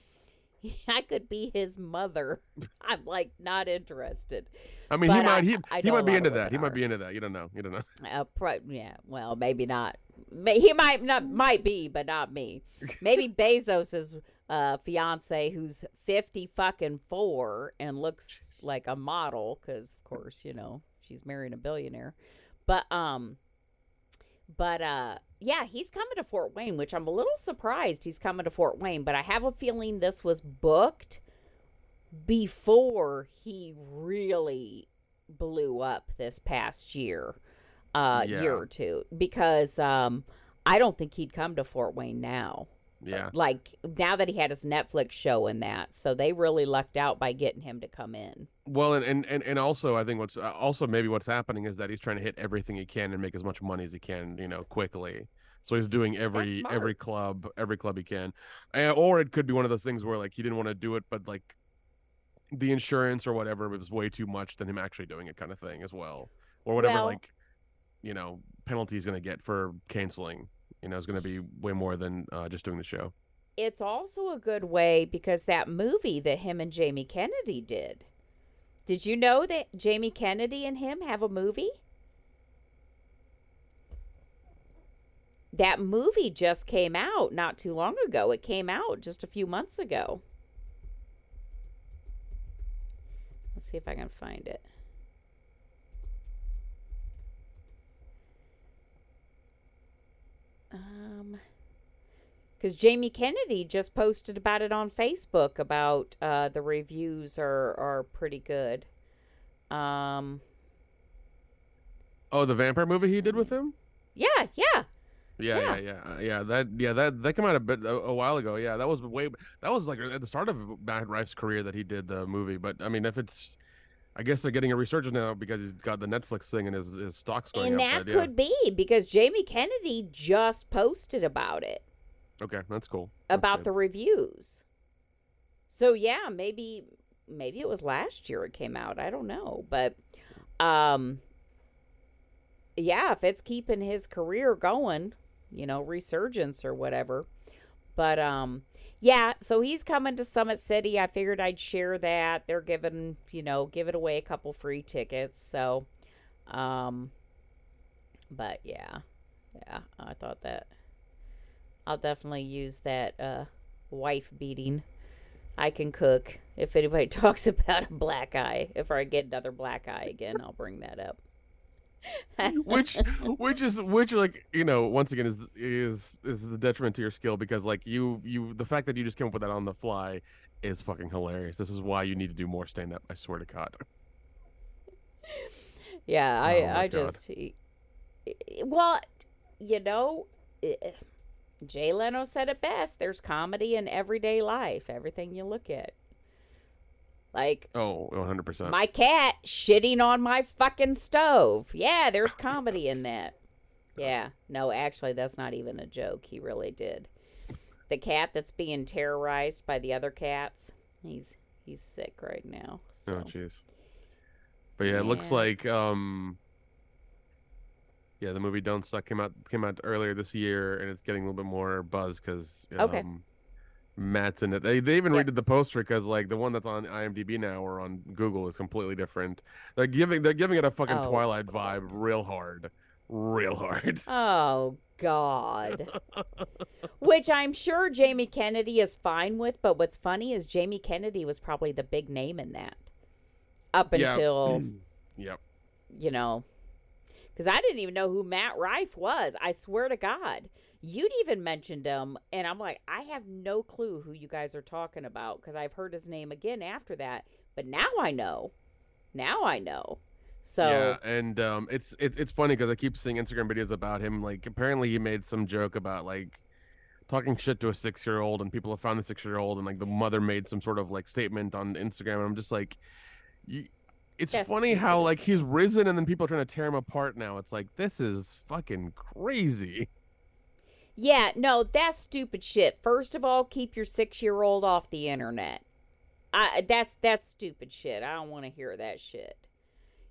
[laughs] I could be his mother. [laughs] I'm like not interested. I mean, he but I- might he, I he might be into that. He might be into that. You don't know. You don't know. Uh, pro- yeah, well, maybe not. He might not, might be, but not me. [laughs] Maybe Bezos's uh, fiance, who's fifty fucking four and looks like a model, because of course, you know, she's marrying a billionaire. But um, but uh, yeah, he's coming to Fort Wayne, which I'm a little surprised he's coming to Fort Wayne. But I have a feeling this was booked before he really blew up this past year uh Yeah. year or two because um I don't think he'd come to Fort Wayne now. Yeah. Like now that he had his Netflix show in that. So they really lucked out by getting him to come in. Well, and, and and and also, I think what's uh, also maybe what's happening is that he's trying to hit everything he can and make as much money as he can, you know, quickly. So he's doing every every club, every club he can, and, or it could be one of those things where like he didn't want to do it, but like the insurance or whatever was way too much than him actually doing it, kind of thing as well, or whatever Well- like you know penalty he's going to get for canceling. You know, is going to be way more than uh, just doing the show. It's also a good way because that movie that him and Jamie Kennedy did. Did you know that Jamie Kennedy and him have a movie? That movie just came out not too long ago. It came out just a few months ago. Let's see if I can find it. Um, because Jamie Kennedy just posted about it on Facebook about uh, the reviews are are pretty good. Um, Oh, the vampire movie he did with him. yeah, yeah, Yeah, yeah, yeah, uh, yeah. That, yeah, that that came out a bit a, a while ago. Yeah, that was way. That was like at the start of Matt Rife's career that he did the movie. But I mean, if it's, I guess they're getting a resurgence now because he's got the Netflix thing and his his stocks going and up. that but, yeah. could be because Jamie Kennedy just posted about it. Okay, that's cool. That's about good. the reviews. So yeah, maybe maybe it was last year it came out. I don't know, but um yeah, if it's keeping his career going, you know, resurgence or whatever. But um yeah, so he's coming to Summit City. I figured I'd share that. They're giving, you know, giving away a couple free tickets. So um but yeah. Yeah, I thought that I'll definitely use that uh wife beating. I can cook. If anybody [laughs] talks about a black eye, if I get another black eye again, I'll bring that up. Which which is which like you know once again is is is the detriment to your skill because like you you the fact that you just came up with that on the fly is fucking hilarious this is why you need to do more stand up i swear to god yeah, [laughs] Oh I I God. just well, you know, Jay Leno said it best. There's comedy in everyday life, everything you look at. Like oh 100% my cat shitting on my fucking stove. Yeah, there's comedy in [laughs] that. Yeah. No, actually that's not even a joke. He really did. The cat that's being terrorized by the other cats. He's he's sick right now. So oh jeez but yeah it looks like um yeah the movie don't suck came out came out earlier this year and it's getting a little bit more buzz because um, Okay. Matt's in it. They, they even Yep. redid the poster because like the one that's on IMDb now or on Google is completely different. They're giving they're giving it a fucking Oh, Twilight vibe real hard, real hard. [laughs] Oh God. Which I'm sure Jamie Kennedy is fine with, but what's funny is Jamie Kennedy was probably the big name in that. Up Yeah. until, [clears throat] yep. you know, because I didn't even know who Matt Rife was. I swear to God. You'd even mentioned him, and I'm like, I have no clue who you guys are talking about because I've heard his name again after that. But now I know. Now I know. So, Yeah, and um, it's it's it's funny because I keep seeing Instagram videos about him. Like apparently he made some joke about like talking shit to a six year old, and people have found the six year old, and like the mother made some sort of like statement on Instagram. And I'm just like, you, it's That's funny how like he's risen, and then people are trying to tear him apart. Now it's like this is fucking crazy. Yeah, no, that's stupid shit. First of all, keep your six year old off the internet. I that's that's stupid shit. I don't want to hear that shit.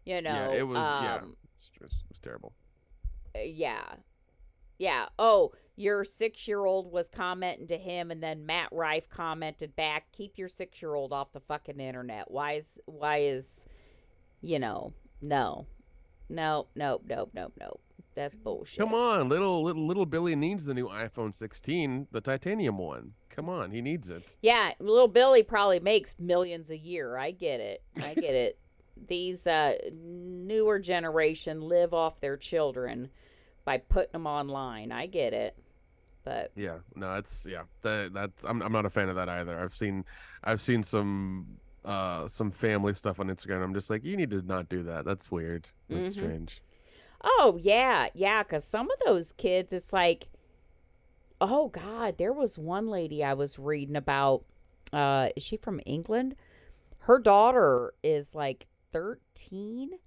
You know, yeah, it was yeah, um, it's just, it was terrible. uh, yeah, yeah. Oh, your six year old was commenting to him, and then Matt Rife commented back, "Keep your six year old off the fucking internet." Why is why is, you know, no, no, no, no, no, no. That's bullshit. Come on, little little little Billy needs the new iPhone 16, the titanium one. Come on, he needs it. Yeah, little Billy probably makes millions a year. I get it. I get it. [laughs] These uh, newer generation live off their children by putting them online. I get it. But Yeah, no, it's yeah. That that's I'm I'm not a fan of that either. I've seen I've seen some uh some family stuff on Instagram. I'm just like, you need to not do that. That's weird. That's Mhm. strange. Oh yeah, yeah, cuz some of those kids it's like oh god, there was one lady I was reading about uh is she from England? Her daughter is like 13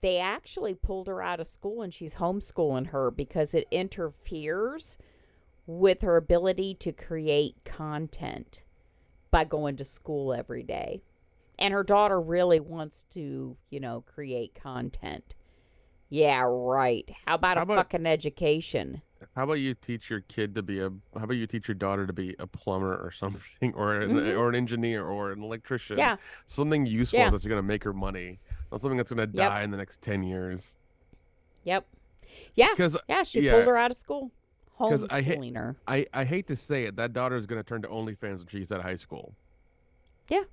they actually pulled her out of school and she's homeschooling her because it interferes with her ability to create content by going to school every day. And her daughter really wants to, you know, create content. Yeah, right. How about How a about- fucking education? How about you teach your kid to be a how about you teach your daughter to be a plumber or [laughs] something or an, Mhm. or an engineer or an electrician? Yeah. Something useful Yeah. that's going to make her money. Not something that's going to die in the next 10 years. Yep. Yeah. Cuz Yeah, she yeah. pulled her out of school. 'Cause I hate- her. I, I hate to say it, that daughter is going to turn to OnlyFans when she's at high school. Yeah.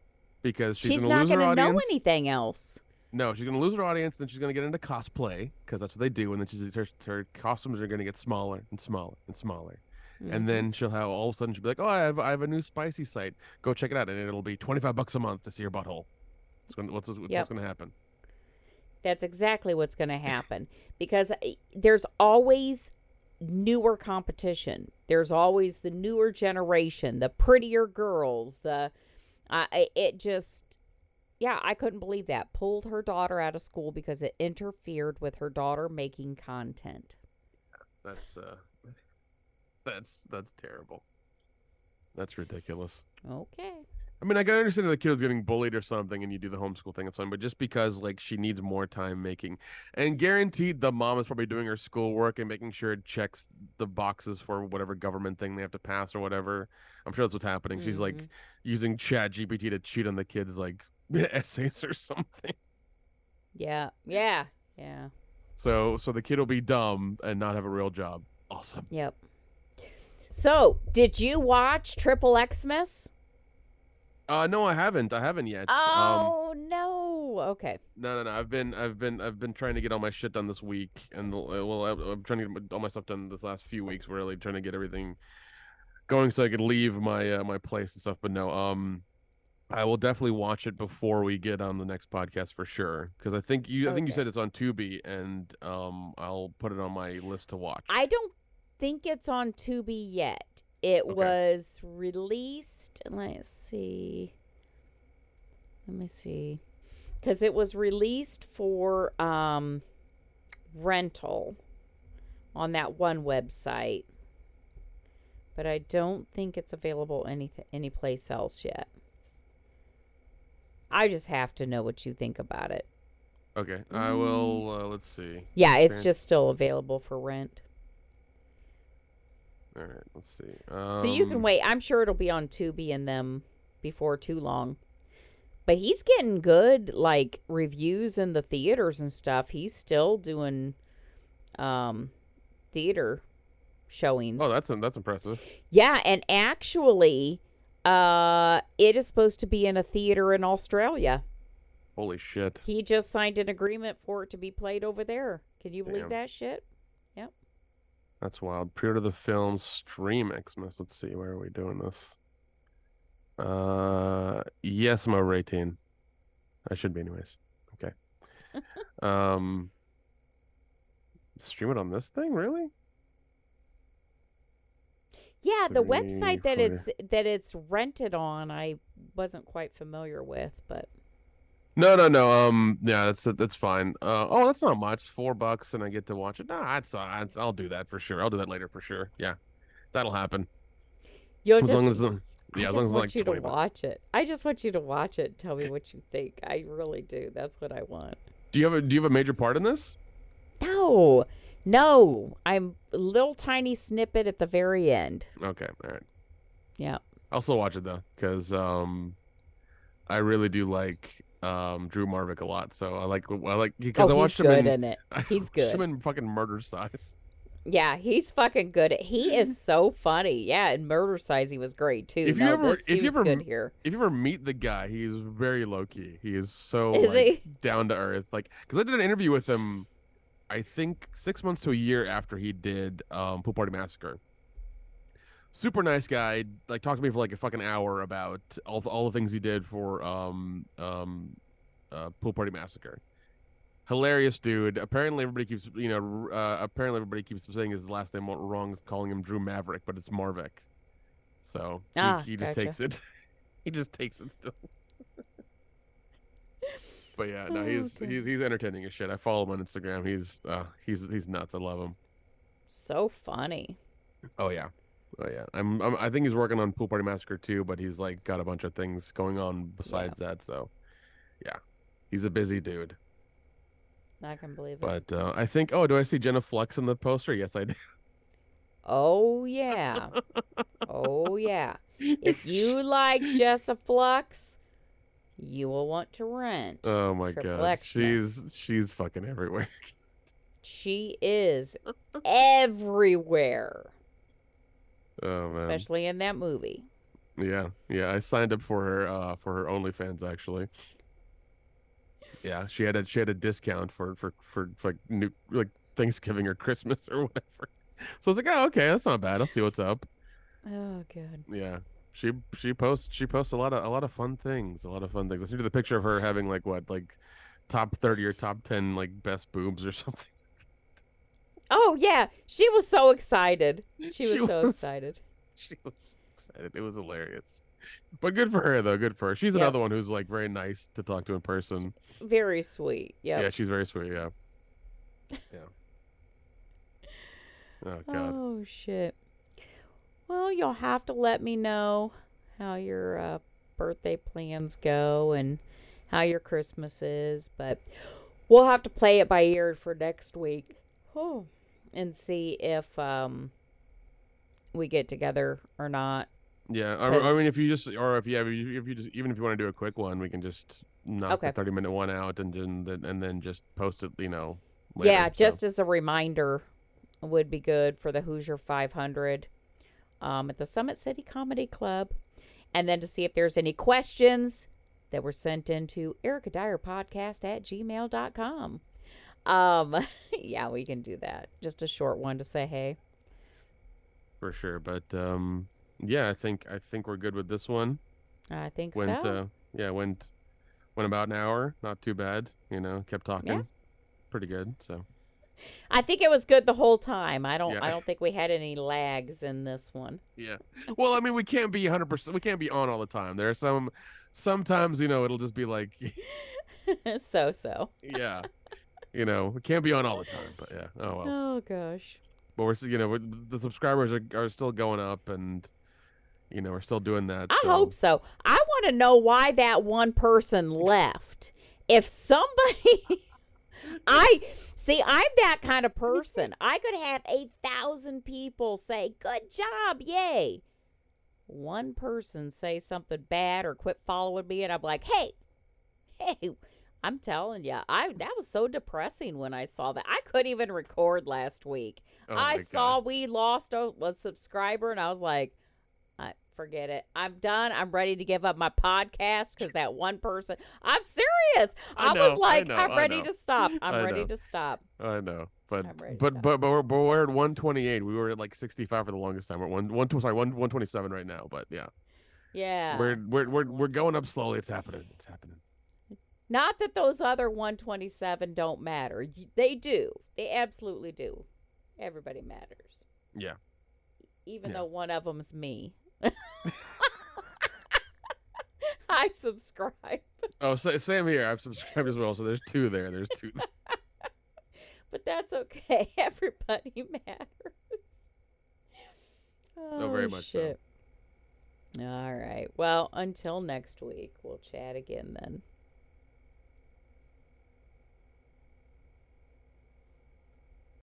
Because she's, She's, to not going to know anything else. No, she's going to lose her audience. Then she's going to get into cosplay because that's what they do. And then she's, her, her costumes are going to get smaller and smaller and smaller. Mhm. And then she'll have all of a sudden she'll be like, "Oh, I have I have a new spicy site. Go check it out." And it'll be twenty five bucks a month to see your butthole. It's gonna, what's what's Yep. going to happen? That's exactly what's going to happen because uh, there's always newer competition. There's always the newer generation, the prettier girls, the uh, it just yeah, I couldn't believe that. Pulled her daughter out of school because it interfered with her daughter making content. That's uh, That's that's terrible. That's ridiculous. Okay. I mean, I can understand if the kid is getting bullied or something, and you do the homeschool thing. It's fine, but just because like she needs more time making, and guaranteed the mom is probably doing her schoolwork and making sure it checks the boxes for whatever government thing they have to pass or whatever. I'm sure that's what's happening. She's like Mhm. using Chat GPT to cheat on the kids like [laughs] essays or something. Yeah. Yeah. Yeah. So so the kid will be dumb and not have a real job. Awesome. Yep. So, did you watch Triple Xmas? Uh no, I haven't. I haven't yet. Um Oh no. Okay. no, no, no. I've been I've been I've been trying to get all my shit done this week and well I- I'm trying to get all my stuff done this last few weeks really trying to get everything going so I could leave my uh, my place and stuff, but no. Um I will definitely watch it before we get on the next podcast for sure because I think you I think you said it's on Tubi and um I'll put it on my list to watch. I don't think it's on Tubi yet. It Okay. was released. Let's see. Let me see. Because it was released for um, rental on that one website. But I don't think it's available any any place else yet. I just have to know what you think about it. Okay, I will. Uh, let's see. Yeah, it's just still available for rent. All right, let's see. Um, So you can wait. I'm sure it'll be on Tubi and them before too long. But he's getting good like reviews in the theaters and stuff. He's still doing um theater showings. Oh, that's that's impressive. yeah, and actually uh it is supposed to be in a theater in Australia. Holy shit! He just signed an agreement for it to be played over there. Can you believe Damn. that shit? Yep. That's wild. Pre-order the film, stream Xmas. Let's see, where are we doing this? Uh, yes, I'm over 18. I should be, anyways. Okay. [laughs] um, stream it on this thing, really? Yeah, the Three, website that four. it's that it's rented on, I wasn't quite familiar with, but No, no, no. Um, yeah, that's that's fine. Uh, oh, that's not much. Four bucks, and I get to watch it. Nah, that's, uh, I'll do that for sure. I'll do that later for sure. Yeah, that'll happen. you'll As just long as, uh, I as just long as want like you to bucks. watch it. I just want you to watch it. Tell me what you think. I really do. That's what I want. Do you have a Do you have a major part in this? No, no, I'm a little tiny snippet at the very end. Okay, all right. Yeah. I'll still watch it though, because um, I really do like um Drew Marvick a lot. So I like I like because oh, I he's watched him good in, in it. [laughs] He's good. him in fucking Murder Size. Yeah, he's fucking good. He is [laughs] so funny. Yeah, and Murder Size, he was great too. If you no, ever- this, if you ever good here. If you ever meet the guy, he's very low key. He is so Is like, he? down to earth. Like, because I did an interview with him, I think six months to a year after he did um, Pool Party Massacre. Super nice guy. Like, talked to me for like a fucking hour about all the, all the things he did for um um uh, Pool Party Massacre. Hilarious dude. Apparently, everybody keeps you know. Uh, apparently, everybody keeps saying his last name wrong, is calling him Drew Maverick, but it's Marvick. So he, Ah, he just gotcha. takes it. [laughs] he just takes it still. But yeah, no, Oh, he's okay. he's he's entertaining as shit. I follow him on Instagram. He's uh he's he's nuts. I love him. So funny. Oh yeah. Oh yeah. I'm, I'm I think he's working on Pool Party Massacre too, but he's like got a bunch of things going on besides that. So yeah, he's a busy dude. I can believe it. But uh, I think oh, do I see Jessa Flux in the poster? Yes, I do. [laughs] Oh yeah. oh yeah. If you [laughs] like Jessa Flux, you will want to rent. Oh my god, she's she's fucking everywhere. She is everywhere, [laughs] Oh man. especially in that movie. Yeah, yeah. I signed up for her uh for her OnlyFans actually. Yeah, she had a she had a discount for for for, like new like Thanksgiving or Christmas or [laughs] whatever. So I was like, oh okay, that's not bad. I'll see what's up. Oh good. Yeah, she she posts she posts a lot of a lot of fun things, a lot of fun things. I sent you the picture of her having like what like top thirty or top ten like best boobs or [laughs] something. Oh yeah, she was so excited. [laughs] She was She so was. excited. [laughs] She was excited. It was hilarious. But good for her though. Good for her. She's Yep. another one who's like very nice to talk to in person. Very sweet. Yeah. Yeah, she's very sweet. Yeah. Yeah. Oh god. Oh shit. You'll have to let me know how your uh, birthday plans go and how your Christmas is, but we'll have to play it by ear for next week. Oh, and see if um we get together or not. Yeah, I, I mean, if you just, or if you, have, if you just, even if you want to do a quick one, we can just knock Okay. the thirty-minute one out and then, and then just post it, you know. Later, yeah, so. just as a reminder would be good for the Hoosier 500 um, at the Summit City Comedy Club. And then to see if there's any questions that were sent into Erica Dyer Podcast at gmail.com. Um, [laughs] yeah, we can do that. Just a short one to say hey. for sure. But um, yeah, I think I think we're good with this one. I think Went, so. uh, yeah, went went about an hour. Not too bad. You know, kept talking. Pretty good. So I think it was good the whole time. I don't Yeah. I don't think we had any lags in this one. yeah. Well, I mean, we can't be hundred percent. We can't be on all the time. There are some. Sometimes you know it'll just be like, [laughs] so so. yeah, you know, we can't be on all the time. But yeah. Oh well. Oh gosh. But we're you know we're, the subscribers are are still going up and. You know, we're still doing that. I so- hope so. I want to know why that one person left. If somebody, [laughs] I see, I'm that kind of person. I could have a thousand people say, "Good job, yay." One person say something bad or quit following me, and I'm like, "Hey, hey." I'm telling you, I that was so depressing when I saw that. I couldn't even record last week. Oh I saw God. we lost a, a subscriber, and I was like, forget it. I'm done. I'm ready to give up my podcast because that one person. I'm serious. I I, know, was I like, know, I'm ready to stop. [laughs] I'm ready to stop. I know, but I'm ready to but, but but we're, but we're at 128. We were at like 65 for the longest time. We're one one two sorry one 127 right now. But yeah, Yeah. we're we're we're we're going up slowly. It's happening. It's happening. Not that those other 127 don't matter. They do. They absolutely do. Everybody matters. Yeah. Even Yeah. though one of them's me. I subscribe. Oh, sa- same here. I've subscribed as well. So there's two there. There's two. [laughs] but that's okay. [laughs] Everybody matters. Oh, very much so. All right. Well, until next week, we'll chat again then.